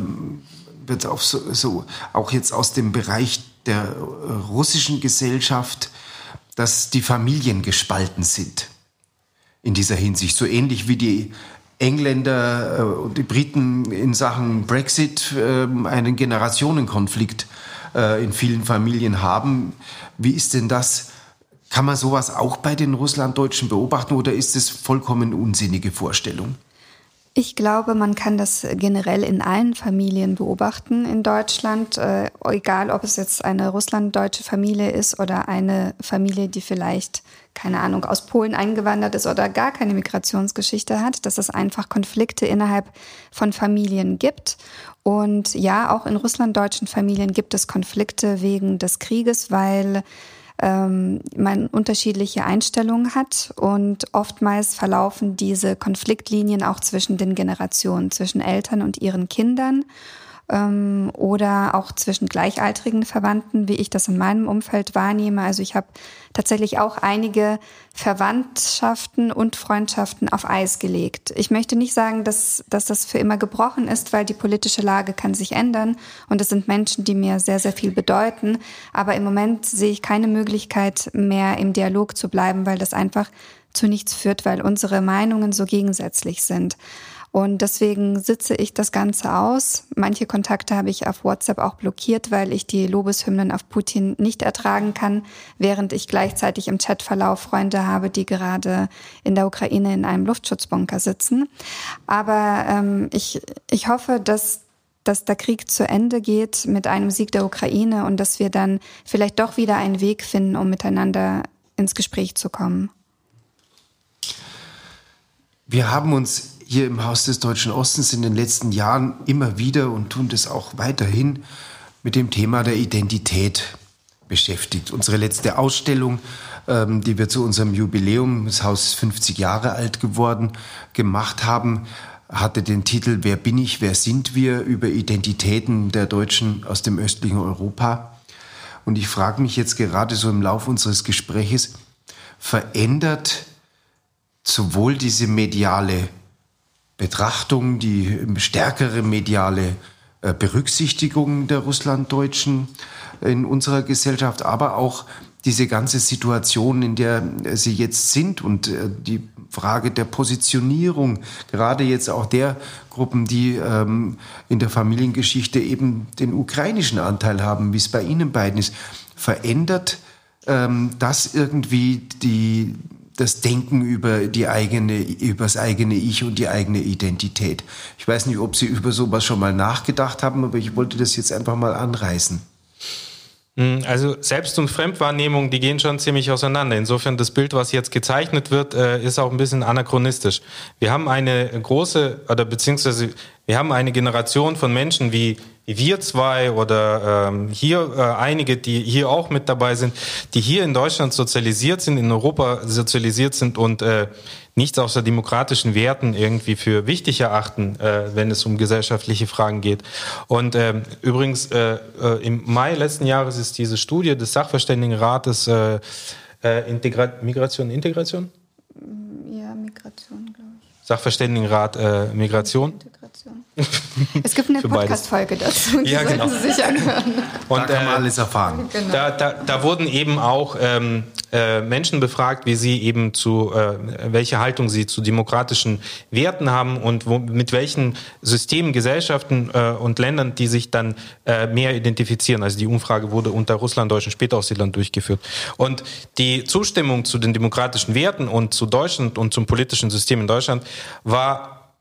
wird auch so, so auch jetzt aus dem Bereich der äh, russischen Gesellschaft, dass die Familien gespalten sind in dieser Hinsicht. So ähnlich wie die Engländer äh, und die Briten in Sachen Brexit ähm, einen Generationenkonflikt äh, in vielen Familien haben. Wie ist denn das? Kann man sowas auch bei den Russlanddeutschen beobachten oder ist es vollkommen unsinnige Vorstellung? Ich glaube, man kann das generell in allen Familien beobachten in Deutschland, äh, egal ob es jetzt eine russlanddeutsche Familie ist oder eine Familie, die vielleicht, keine Ahnung, aus Polen eingewandert ist oder gar keine Migrationsgeschichte hat, dass es einfach Konflikte innerhalb von Familien gibt. Und ja, auch in russlanddeutschen Familien gibt es Konflikte wegen des Krieges, weil ähm, man unterschiedliche Einstellungen hat und oftmals verlaufen diese Konfliktlinien auch zwischen den Generationen, zwischen Eltern und ihren Kindern ähm, oder auch zwischen gleichaltrigen Verwandten, wie ich das in meinem Umfeld wahrnehme. Also ich habe tatsächlich auch einige Verwandtschaften und Freundschaften auf Eis gelegt. Ich möchte nicht sagen, dass, dass das für immer gebrochen ist, weil die politische Lage kann sich ändern und es sind Menschen, die mir sehr, sehr viel bedeuten. Aber im Moment sehe ich keine Möglichkeit mehr im Dialog zu bleiben, weil das einfach zu nichts führt, weil unsere Meinungen so gegensätzlich sind. Und deswegen sitze ich das Ganze aus. Manche Kontakte habe ich auf WhatsApp auch blockiert, weil ich die Lobeshymnen auf Putin nicht ertragen kann, während ich gleichzeitig im Chatverlauf Freunde habe, die gerade in der Ukraine in einem Luftschutzbunker sitzen. Aber ähm, ich, ich hoffe, dass dass der Krieg zu Ende geht mit einem Sieg der Ukraine und dass wir dann vielleicht doch wieder einen Weg finden, um miteinander ins Gespräch zu kommen. Wir haben uns hier im Haus des Deutschen Ostens in den letzten Jahren immer wieder und tun das auch weiterhin mit dem Thema der Identität beschäftigt. Unsere letzte Ausstellung, ähm, die wir zu unserem Jubiläum, das Haus ist 50 Jahre alt geworden, gemacht haben, hatte den Titel Wer bin ich, wer sind wir über Identitäten der Deutschen aus dem östlichen Europa. Und ich frage mich jetzt gerade so im Laufe unseres Gespräches, verändert sowohl diese mediale Betrachtung, die stärkere mediale äh, Berücksichtigung der Russlanddeutschen in unserer Gesellschaft, aber auch diese ganze Situation, in der sie jetzt sind und äh, die Frage der Positionierung, gerade jetzt auch der Gruppen, die ähm, in der Familiengeschichte eben den ukrainischen Anteil haben, wie es bei Ihnen beiden ist, verändert ähm, das irgendwie die, das Denken über die eigene, über das eigene Ich und die eigene Identität. Ich weiß nicht, ob Sie über sowas schon mal nachgedacht haben, aber ich wollte das jetzt einfach mal anreißen. Hm, also Selbst- und Fremdwahrnehmung, die gehen schon ziemlich auseinander. Insofern das Bild, was jetzt gezeichnet wird, äh, ist auch ein bisschen anachronistisch. Wir haben eine große, oder beziehungsweise wir haben eine Generation von Menschen wie wir zwei oder ähm, hier äh, einige, die hier auch mit dabei sind, die hier in Deutschland sozialisiert sind, in Europa sozialisiert sind und äh, nichts außer demokratischen Werten irgendwie für wichtig erachten, äh, wenn es um gesellschaftliche Fragen geht. Und äh, übrigens, äh, äh, im Mai letzten Jahres ist diese Studie des Sachverständigenrates äh, äh, Integra Migration, Integration? Ja, Migration, glaube ich. Sachverständigenrat äh, Migration. Integration. <laughs> Es gibt eine Podcast-Folge dazu, die ja, genau. sollten Sie sich anhören. Und, da kann man äh, alles erfahren. Genau. Da, da, da wurden eben auch ähm, äh, Menschen befragt, wie sie eben zu, äh, welche Haltung sie zu demokratischen Werten haben und wo, mit welchen Systemen, Gesellschaften äh, und Ländern, die sich dann äh, mehr identifizieren. Also die Umfrage wurde unter Russlanddeutschen Spätaussiedlern durchgeführt. Und die Zustimmung zu den demokratischen Werten und zu Deutschland und zum politischen System in Deutschland war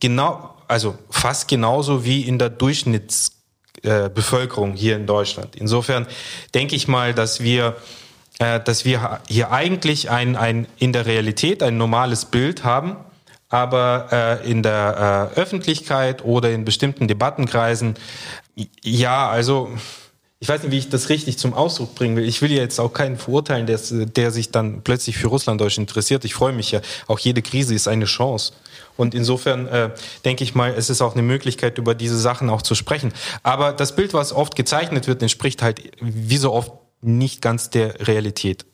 genau, also fast genauso wie in der Durchschnittsbevölkerung hier in Deutschland. Insofern denke ich mal, dass wir äh, dass wir hier eigentlich ein, ein in der Realität ein normales Bild haben, aber äh, in der äh, Öffentlichkeit oder in bestimmten Debattenkreisen, ja, also ich weiß nicht, wie ich das richtig zum Ausdruck bringen will. Ich will jetzt auch keinen verurteilen, der, der sich dann plötzlich für Russlanddeutsch interessiert. Ich freue mich ja. Auch jede Krise ist eine Chance. Und insofern äh, denke ich mal, es ist auch eine Möglichkeit, über diese Sachen auch zu sprechen. Aber das Bild, was oft gezeichnet wird, entspricht halt wie so oft nicht ganz der Realität.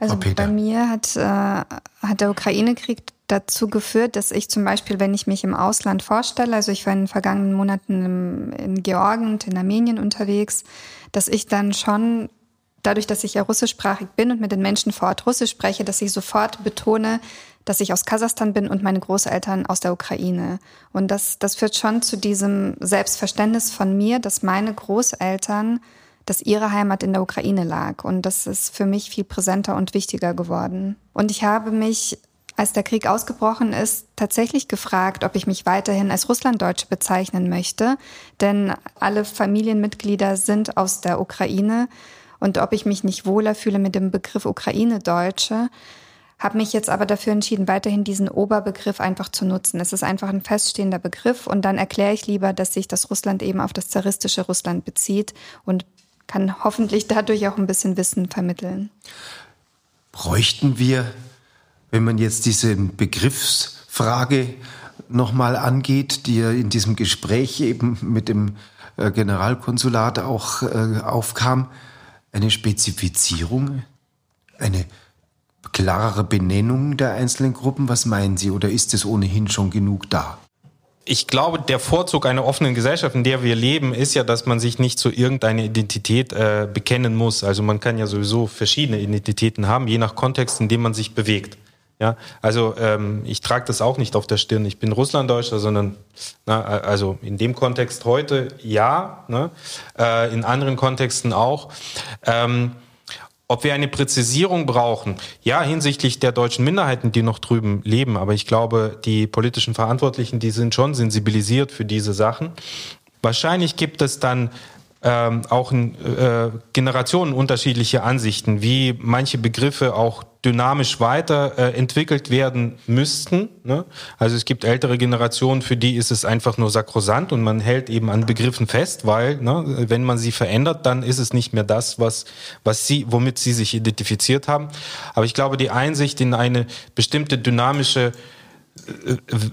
Also bei mir hat, äh, hat der Ukraine-Krieg dazu geführt, dass ich zum Beispiel, wenn ich mich im Ausland vorstelle, also ich war in den vergangenen Monaten im, in Georgien und in Armenien unterwegs, dass ich dann schon dadurch, dass ich ja russischsprachig bin und mit den Menschen vor Ort Russisch spreche, dass ich sofort betone, dass ich aus Kasachstan bin und meine Großeltern aus der Ukraine. Und das, das führt schon zu diesem Selbstverständnis von mir, dass meine Großeltern dass ihre Heimat in der Ukraine lag. Und das ist für mich viel präsenter und wichtiger geworden. Und ich habe mich, als der Krieg ausgebrochen ist, tatsächlich gefragt, ob ich mich weiterhin als Russlanddeutsche bezeichnen möchte. Denn alle Familienmitglieder sind aus der Ukraine. Und ob ich mich nicht wohler fühle mit dem Begriff Ukraine-Deutsche, habe mich jetzt aber dafür entschieden, weiterhin diesen Oberbegriff einfach zu nutzen. Es ist einfach ein feststehender Begriff und dann erkläre ich lieber, dass sich das Russland eben auf das zaristische Russland bezieht und kann hoffentlich dadurch auch ein bisschen Wissen vermitteln. Bräuchten wir, wenn man jetzt diese Begriffsfrage nochmal angeht, die ja in diesem Gespräch eben mit dem äh, Generalkonsulat auch äh, aufkam, eine Spezifizierung, eine klarere Benennung der einzelnen Gruppen? Was meinen Sie? Oder ist es ohnehin schon genug da? ich glaube, der Vorzug einer offenen Gesellschaft, in der wir leben, ist ja, dass man sich nicht zu irgendeiner Identität äh, bekennen muss. Also man kann ja sowieso verschiedene Identitäten haben, je nach Kontext, in dem man sich bewegt. Ja, also ähm, ich trage das auch nicht auf der Stirn. Ich bin Russlanddeutscher, sondern na, also in dem Kontext heute ja, ne? äh, in anderen Kontexten auch. Ähm, ob wir eine Präzisierung brauchen, ja, hinsichtlich der deutschen Minderheiten, die noch drüben leben, aber ich glaube, die politischen Verantwortlichen, die sind schon sensibilisiert für diese Sachen. Wahrscheinlich gibt es dann ähm, auch äh, Generationen unterschiedliche Ansichten, wie manche Begriffe auch dynamisch weiterentwickelt äh, werden müssten. Ne? Also es gibt ältere Generationen, für die ist es einfach nur sakrosant und man hält eben an Begriffen fest, weil ne, wenn man sie verändert, dann ist es nicht mehr das, was, was sie, womit sie sich identifiziert haben. Aber ich glaube, die Einsicht in eine bestimmte dynamische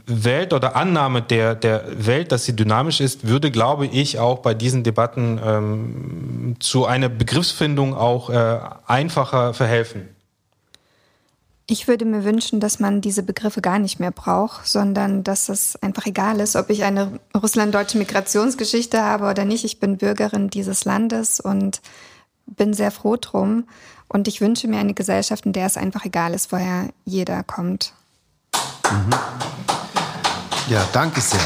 Welt oder Annahme der, der Welt, dass sie dynamisch ist, würde, glaube ich, auch bei diesen Debatten ähm, zu einer Begriffsfindung auch äh, einfacher verhelfen. Ich würde mir wünschen, dass man diese Begriffe gar nicht mehr braucht, sondern dass es einfach egal ist, ob ich eine russlanddeutsche Migrationsgeschichte habe oder nicht. Ich bin Bürgerin dieses Landes und bin sehr froh drum. Und ich wünsche mir eine Gesellschaft, in der es einfach egal ist, woher jeder kommt. Mhm. Ja, danke sehr.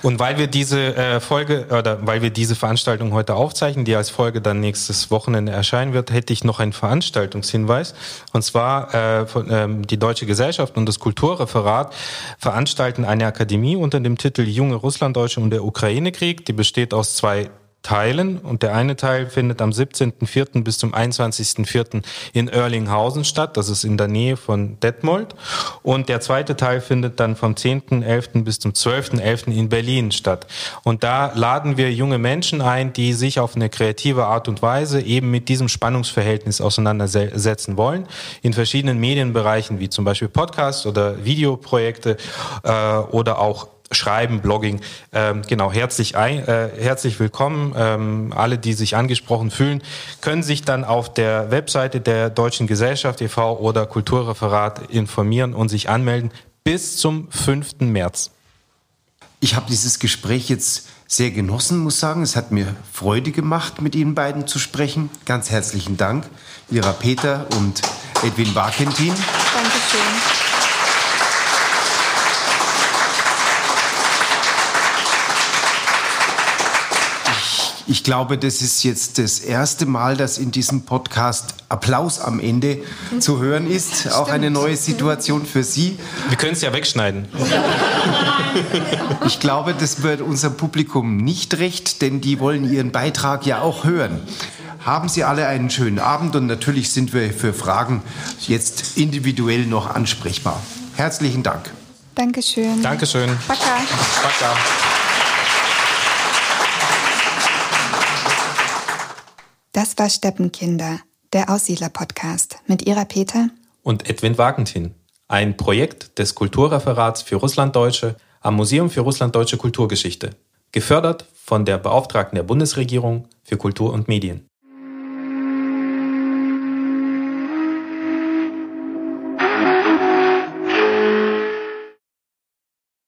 Und weil wir diese äh, Folge oder weil wir diese Veranstaltung heute aufzeichnen, die als Folge dann nächstes Wochenende erscheinen wird, hätte ich noch einen Veranstaltungshinweis. Und zwar äh, von, ähm, die Deutsche Gesellschaft und das Kulturreferat veranstalten eine Akademie unter dem Titel Junge Russlanddeutsche und der Ukraine-Krieg. Die besteht aus zwei teilen. Und der eine Teil findet am 17.04. bis zum 21.04. in Erlinghausen statt. Das ist in der Nähe von Detmold. Und der zweite Teil findet dann vom 10.11. bis zum 12.11. in Berlin statt. Und da laden wir junge Menschen ein, die sich auf eine kreative Art und Weise eben mit diesem Spannungsverhältnis auseinandersetzen wollen. In verschiedenen Medienbereichen wie zum Beispiel Podcasts oder Videoprojekte äh, oder auch Schreiben, Blogging. Ähm, genau, herzlich, ein, äh, herzlich willkommen. Ähm, alle, die sich angesprochen fühlen, können sich dann auf der Webseite der Deutschen Gesellschaft e.V. oder Kulturreferat informieren und sich anmelden bis zum 5. März. Ich habe dieses Gespräch jetzt sehr genossen, muss sagen. Es hat mir Freude gemacht, mit Ihnen beiden zu sprechen. Ganz herzlichen Dank, Ira Peter und Edwin Barkentin. Dankeschön. Ich glaube, das ist jetzt das erste Mal, dass in diesem Podcast Applaus am Ende zu hören ist. Auch eine neue Situation für Sie. Wir können es ja wegschneiden. Ich glaube, das wird unserem Publikum nicht recht, denn die wollen Ihren Beitrag ja auch hören. Haben Sie alle einen schönen Abend und natürlich sind wir für Fragen jetzt individuell noch ansprechbar. Herzlichen Dank. Dankeschön. Dankeschön. Baka. Baka. Das war Steppenkinder, der Aussiedler-Podcast mit Ira Peter und Edwin Wagentin. Ein Projekt des Kulturreferats für Russlanddeutsche am Museum für Russlanddeutsche Kulturgeschichte. Gefördert von der Beauftragten der Bundesregierung für Kultur und Medien.